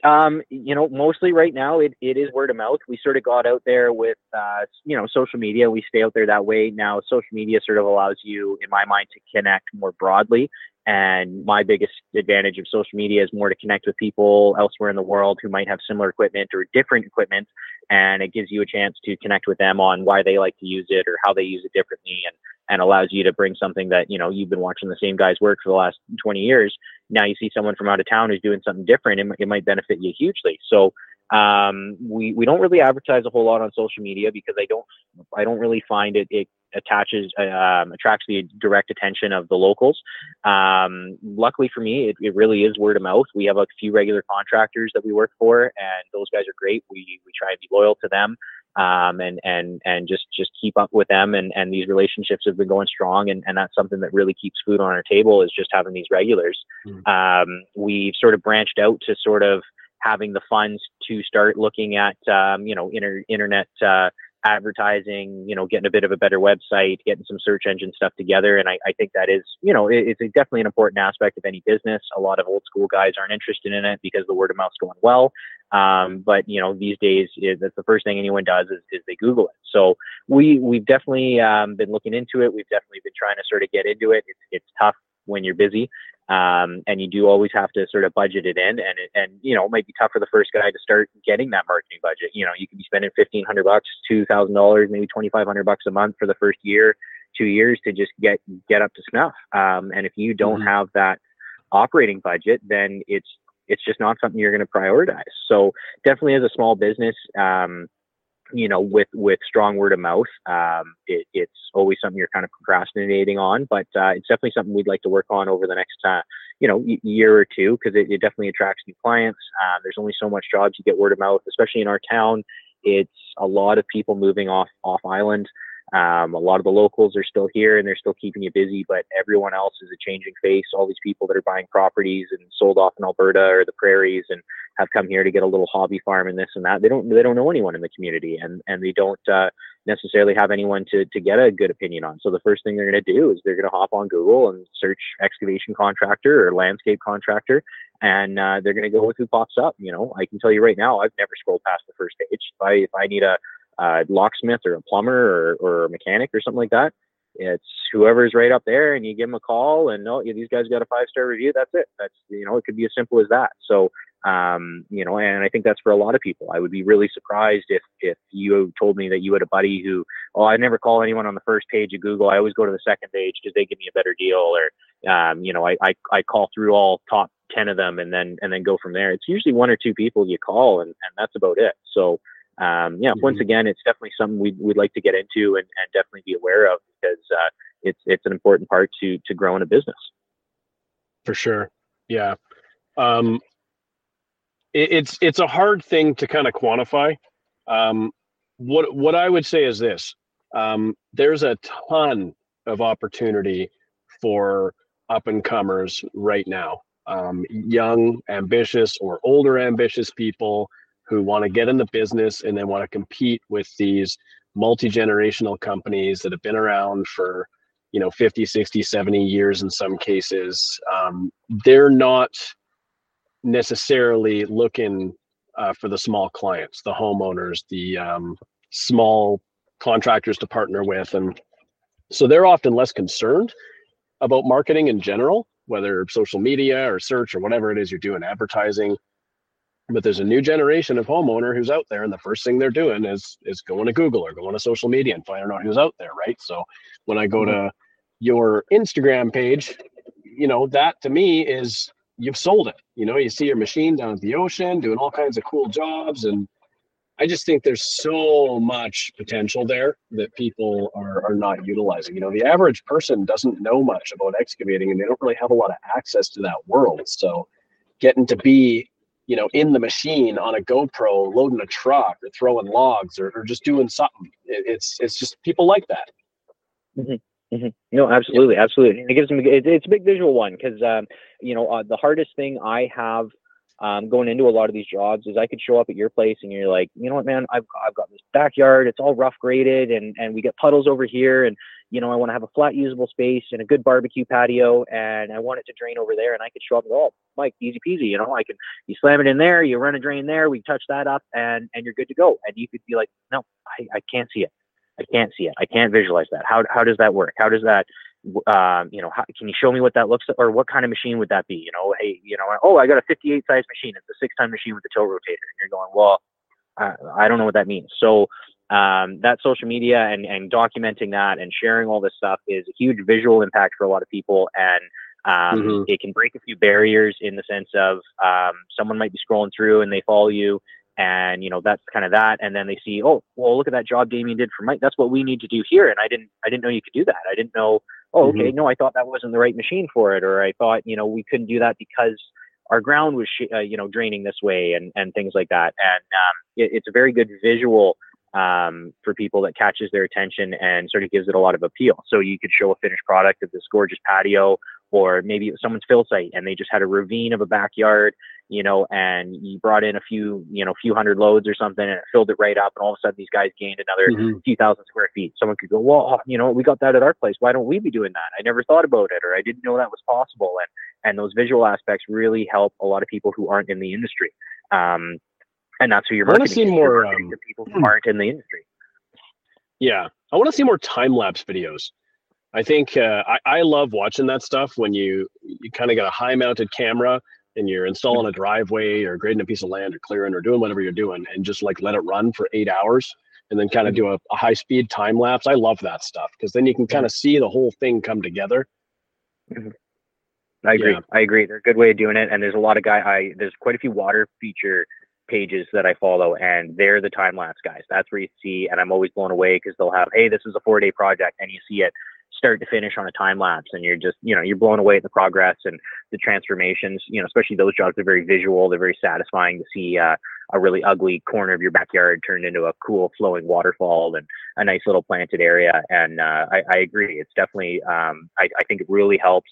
Um, you know, mostly right now it, it is word of mouth. We sort of got out there with, uh, you know, social media. We stay out there that way. Now, social media sort of allows you, in my mind, to connect more broadly. And my biggest advantage of social media is more to connect with people elsewhere in the world who might have similar equipment or different equipment. And it gives you a chance to connect with them on why they like to use it or how they use it differently and, and allows you to bring something that, you know, you've been watching the same guys work for the last 20 years. Now you see someone from out of town who's doing something different. It, it might benefit you hugely. So, um, we, we don't really advertise a whole lot on social media because I don't, I don't really find it, it attaches um, attracts the direct attention of the locals. Um, luckily for me, it, it, really is word of mouth. We have a few regular contractors that we work for, and those guys are great. We we try and be loyal to them. Um, and and and just just keep up with them. And and these relationships have been going strong. And and that's something that really keeps food on our table is just having these regulars. Mm. um, we've sort of branched out to sort of having the funds to start looking at um, you know inter- internet uh, advertising, you know, getting a bit of a better website, getting some search engine stuff together. And I, I think that is, you know, it, it's definitely an important aspect of any business. A lot of old school guys aren't interested in it because the word of mouth's going well. Um, but you know, these days, it, that's the first thing anyone does is, is they Google it. So we we've definitely um, been looking into it. We've definitely been trying to sort of get into it. It's it's tough when you're busy. Um, and you do always have to sort of budget it in, and and you know it might be tough for the first guy to start getting that marketing budget. You know, you could be spending fifteen hundred bucks, two thousand dollars, maybe twenty five hundred bucks a month for the first year, two years to just get get up to snuff. Um, and if you don't mm-hmm. have that operating budget, then it's it's just not something you're going to prioritize. So definitely as a small business, um, you know, with with strong word of mouth, um, it, it's always something you're kind of procrastinating on. But uh, it's definitely something we'd like to work on over the next, uh, you know, year or two because it, it, definitely attracts new clients. Uh, there's only so much jobs you get word of mouth, especially in our town. It's a lot of people moving off off island. Um, a lot of the locals are still here and they're still keeping you busy, but everyone else is a changing face. All these people that are buying properties and sold off in Alberta or the prairies and have come here to get a little hobby farm and this and that. They don't they don't know anyone in the community and and they don't uh, necessarily have anyone to to get a good opinion on. So the first thing they're going to do is they're going to hop on Google and search excavation contractor or landscape contractor, and uh, they're going to go with who pops up. You know, I can tell you right now, I've never scrolled past the first page. If I if I need a uh, locksmith or a plumber or, or a mechanic or something like that. It's whoever's right up there, and you give them a call, and no, oh, these guys got a five star review. That's it. That's you know, it could be as simple as that. So, um, you know, and I think that's for a lot of people. I would be really surprised if if you told me that you had a buddy who, oh, I never call anyone on the first page of Google. I always go to the second page because they give me a better deal, or um, you know, I, I I call through all top ten of them and then and then go from there. It's usually one or two people you call, and and that's about it. So um, yeah, mm-hmm. once again, it's definitely something we'd, we'd like to get into and, and definitely be aware of because uh, it's it's an important part to to growing a business. For sure, yeah. Um, it, it's it's a hard thing to kind of quantify. Um, what what I would say is this: um, there's a ton of opportunity for up and comers right now. Um, young, ambitious, or older ambitious people who want to get in the business and then want to compete with these multi-generational companies that have been around for you know 50 60 70 years in some cases um, they're not necessarily looking uh, for the small clients the homeowners the um, small contractors to partner with and so they're often less concerned about marketing in general whether social media or search or whatever it is you're doing advertising but there's a new generation of homeowner who's out there and the first thing they're doing is is going to google or going to social media and finding out who's out there right? So when i go mm-hmm. to your instagram page you know that to me is you've sold it. You know you see your machine down at the ocean doing all kinds of cool jobs and i just think there's so much potential there that people are, are not utilizing. You know the average person doesn't know much about excavating and they don't really have a lot of access to that world. So getting to be you know, in the machine on a GoPro, loading a truck or throwing logs or, or just doing something. It, it's it's just people like that. Mm-hmm. Mm-hmm. No, absolutely, yeah. absolutely. And it gives them it, it's a big visual one because um, you know uh, the hardest thing I have um, going into a lot of these jobs is I could show up at your place and you're like, you know what, man, I've, I've got this backyard. It's all rough graded and, and we get puddles over here. And, you know, I want to have a flat usable space and a good barbecue patio and I want it to drain over there. And I could show up and go, oh, Mike, easy peasy. You know, I can, you slam it in there, you run a drain there, we touch that up and, and you're good to go. And you could be like, no, I, I can't see it. I can't see it. I can't visualize that. How, how does that work? How does that, um, you know, how, can you show me what that looks like, or what kind of machine would that be? You know, hey, you know, oh, I got a 58 size machine. It's a six ton machine with a tilt rotator. And you're going, well, I don't know what that means. So um, that social media and, and documenting that and sharing all this stuff is a huge visual impact for a lot of people. And um, mm-hmm. it can break a few barriers in the sense of um, someone might be scrolling through and they follow you and you know that's kind of that and then they see oh well look at that job damion did for mike that's what we need to do here and i didn't i didn't know you could do that i didn't know oh okay mm-hmm. no i thought that wasn't the right machine for it or i thought you know we couldn't do that because our ground was uh, you know draining this way and and things like that and um, it, it's a very good visual um, for people that catches their attention and sort of gives it a lot of appeal. So you could show a finished product of this gorgeous patio, or maybe it was someone's fill site and they just had a ravine of a backyard, you know, and you brought in a few, you know, few hundred loads or something and it filled it right up. And all of a sudden these guys gained another mm-hmm. few thousand square feet. Someone could go, well, you know, we got that at our place. Why don't we be doing that? I never thought about it, or I didn't know that was possible. And, and those visual aspects really help a lot of people who aren't in the industry. Um, and that's who you're marketing. I want to see more um, to people who hmm. aren't in the industry. Yeah, I want to see more time lapse videos. I think uh, I, I love watching that stuff when you you kind of got a high mounted camera and you're installing a driveway or grading a piece of land or clearing or doing whatever you're doing and just like let it run for eight hours and then kind of do a, a high speed time lapse. I love that stuff because then you can kind of see the whole thing come together. Mm-hmm. I agree. Yeah. I agree. They're a good way of doing it. And there's a lot of guy. I there's quite a few water feature pages that I follow, and they're the time lapse guys. That's where you see, and I'm always blown away because they'll have, hey, this is a four day project, and you see it start to finish on a time lapse, and you're just, you know, you're blown away at the progress and the transformations. You know, especially those jobs are very visual. They're very satisfying to see uh, a really ugly corner of your backyard turned into a cool flowing waterfall and a nice little planted area. And uh, I, I, agree, it's definitely, um, I, I think it really helps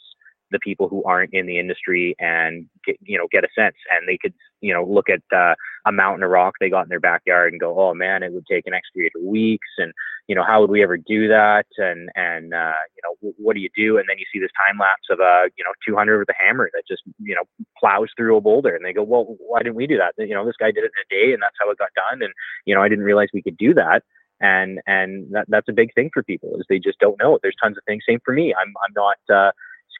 the people who aren't in the industry and get, you know get a sense. And they could you know look at uh, a mountain of rock they got in their backyard and go oh man it would take an excavator weeks. And you know how would we ever do that? And and uh, you know what do you do? And then you see this time lapse of a you know 200 with a hammer that just you know plows through a boulder. And they go well why didn't we do that? You know this guy did it in a day and that's how it got done. And you know I didn't realize we could do that. And and that, that's a big thing for people is they just don't know there's tons of things. Same for me. I'm i'm not uh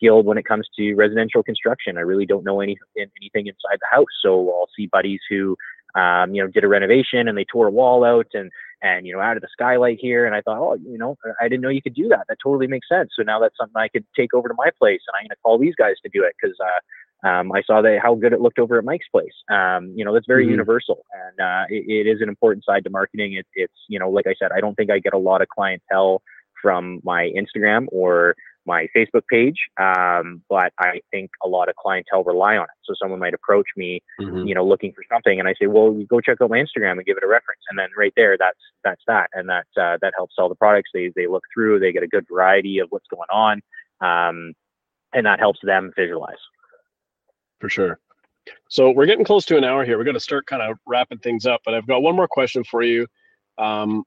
skilled when it comes to residential construction. I really don't know any, anything inside the house. So I'll see buddies who, um, you know, did a renovation and they tore a wall out and, and, you know, added a skylight here. And I thought, oh, you know, I didn't know you could do that. That totally makes sense. So now that's something I could take over to my place and I'm going to call these guys to do it because, uh, um, I saw that how good it looked over at Mike's place. Um, you know, that's very mm-hmm. universal, and uh, it, it is an important side to marketing. It, it's you know, like I said, I don't think I get a lot of clientele from my Instagram or my Facebook page, um, but I think a lot of clientele rely on it. So someone might approach me, mm-hmm. you know, looking for something, and I say, "Well, go check out my Instagram and give it a reference." And then right there, that's that's that, and that uh, that helps sell the products. They they look through, they get a good variety of what's going on, um, and that helps them visualize. For sure. So we're getting close to an hour here. We're going to start kind of wrapping things up, but I've got one more question for you. Um,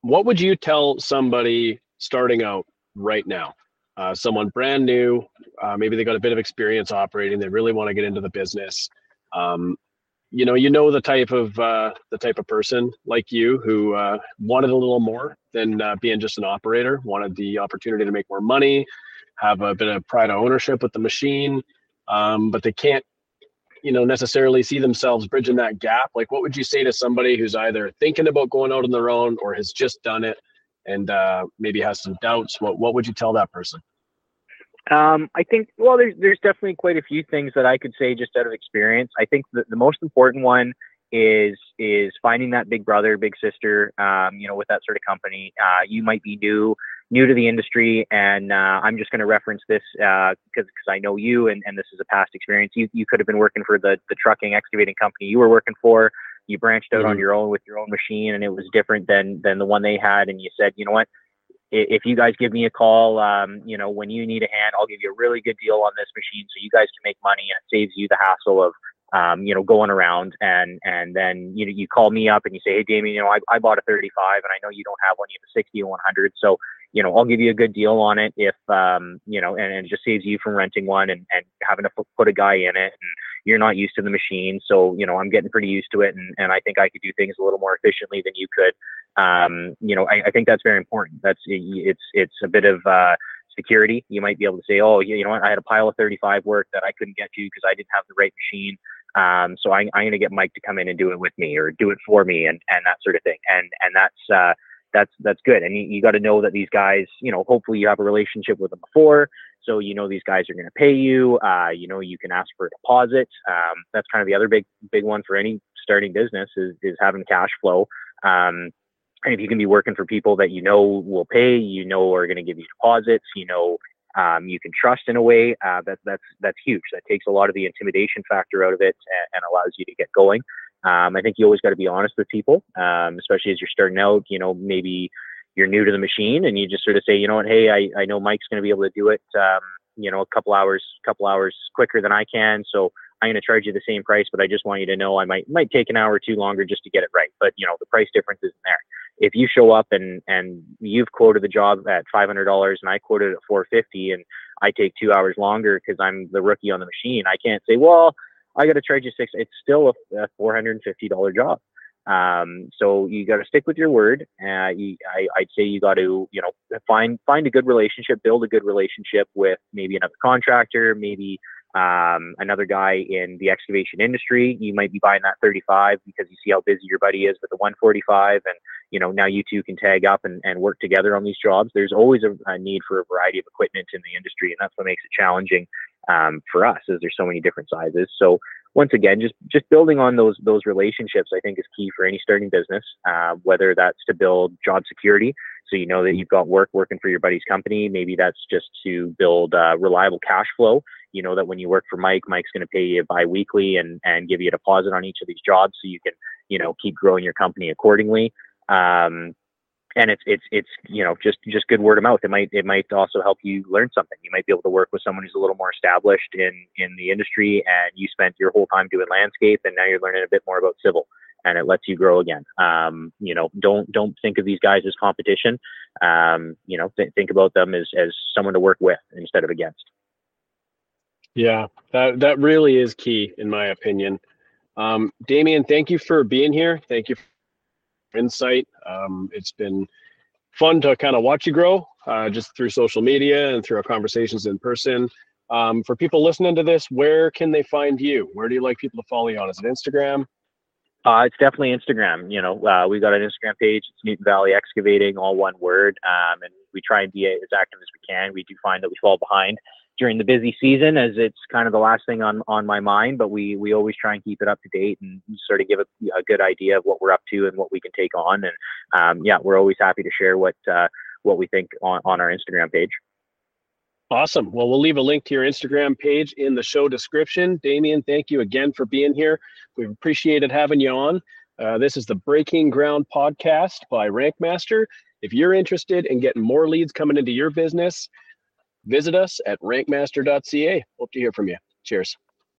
what would you tell somebody starting out right now. Uh, someone brand new, uh, maybe they got a bit of experience operating, they really want to get into the business. Um, you know, you know the type of uh, the type of person like you who uh, wanted a little more than uh, being just an operator, wanted the opportunity to make more money, have a bit of pride of ownership with the machine, um, but they can't you know necessarily see themselves bridging that gap like what would you say to somebody who's either thinking about going out on their own or has just done it and uh, maybe has some doubts what what would you tell that person um, I think well there's there's definitely quite a few things that I could say just out of experience. I think the, the most important one is is finding that big brother, big sister, um, you know, with that sort of company. Uh, you might be new new to the industry, and uh, I'm just going to reference this because uh, because I know you, and, and this is a past experience. You you could have been working for the the trucking excavating company you were working for. You branched out mm-hmm. on your own with your own machine, and it was different than than the one they had. And you said, you know what? If you guys give me a call, um, you know, when you need a hand, I'll give you a really good deal on this machine, so you guys can make money, and it saves you the hassle of um, you know, going around and and then you know you call me up and you say, hey Damion, you know, I, I bought a 35 and I know you don't have one, you have a 60 and 100, so you know, I'll give you a good deal on it if um, you know, and, and it just saves you from renting one and, and having to put a guy in it and you're not used to the machine, so you know, I'm getting pretty used to it and, and I think I could do things a little more efficiently than you could. Um, you know, I, I think that's very important. That's it's it's a bit of uh, security. You might be able to say, oh, you know what, I had a pile of 35 work that I couldn't get to because I didn't have the right machine. Um, so I, am going to get Mike to come in and do it with me or do it for me and, and that sort of thing. And, and that's, uh, that's, that's good. And you, you got to know that these guys, you know, hopefully you have a relationship with them before. So, you know, these guys are going to pay you, uh, you know, you can ask for a deposit. Um, that's kind of the other big, big one for any starting business is, is having cash flow. Um, and if you can be working for people that you know will pay, you know are going to give you deposits, you know um, you can trust in a way uh, that that's that's huge. That takes a lot of the intimidation factor out of it and, and allows you to get going. Um, I think you always got to be honest with people, um, especially as you're starting out. You know, maybe you're new to the machine and you just sort of say, you know what, hey, I, I know Mike's going to be able to do it. Um, you know, a couple hours, couple hours quicker than I can. So I'm going to charge you the same price, but I just want you to know I might might take an hour or two longer just to get it right. But you know, the price difference isn't there if you show up and and you've quoted the job at five hundred dollars and I quoted it at four fifty and I take two hours longer because I'm the rookie on the machine, I can't say, well, I got to charge you six. It's still a, a four hundred and fifty dollar job. Um, so you got to stick with your word. Uh, you, I, I'd say you got to, you know, find find a good relationship, build a good relationship with maybe another contractor, maybe um, another guy in the excavation industry. You might be buying that 35 because you see how busy your buddy is with the 145, and you know now you two can tag up and, and work together on these jobs. There's always a, a need for a variety of equipment in the industry, and that's what makes it challenging um, for us, is there's so many different sizes. So once again, just just building on those those relationships, I think, is key for any starting business. Uh, whether that's to build job security, so you know that you've got work working for your buddy's company. Maybe that's just to build uh, reliable cash flow you know that when you work for Mike, Mike's going to pay you biweekly and and give you a deposit on each of these jobs, so you can you know keep growing your company accordingly. Um, and it's it's it's you know just just good word of mouth. It might it might also help you learn something. You might be able to work with someone who's a little more established in in the industry, and you spent your whole time doing landscape, and now you're learning a bit more about civil, and it lets you grow again. Um, you know, don't don't think of these guys as competition. Um, you know, th- think about them as as someone to work with instead of against. Yeah, that that really is key in my opinion. Um, Damion, thank you for being here. Thank you insight. Um, it's been fun to kind of watch you grow uh, just through social media and through our conversations in person. Um, for people listening to this, where can they find you? Where do you like people to follow you on? Is it Instagram? Uh, it's definitely Instagram. You know, uh, we've got an Instagram page. It's Newton Valley Excavating, all one word. Um, and we try and be as active as we can. We do find that we fall behind during the busy season as it's kind of the last thing on, on my mind, but we, we always try and keep it up to date and sort of give a, a good idea of what we're up to and what we can take on. And um, yeah, we're always happy to share what, uh, what we think on, on our Instagram page. Awesome. Well, we'll leave a link to your Instagram page in the show description. Damion, thank you again for being here. We've appreciated having you on. Uh, this is the Breaking Ground podcast by Rankmaster. If you're interested in getting more leads coming into your business, visit us at rankmaster.ca. Hope to hear from you. Cheers.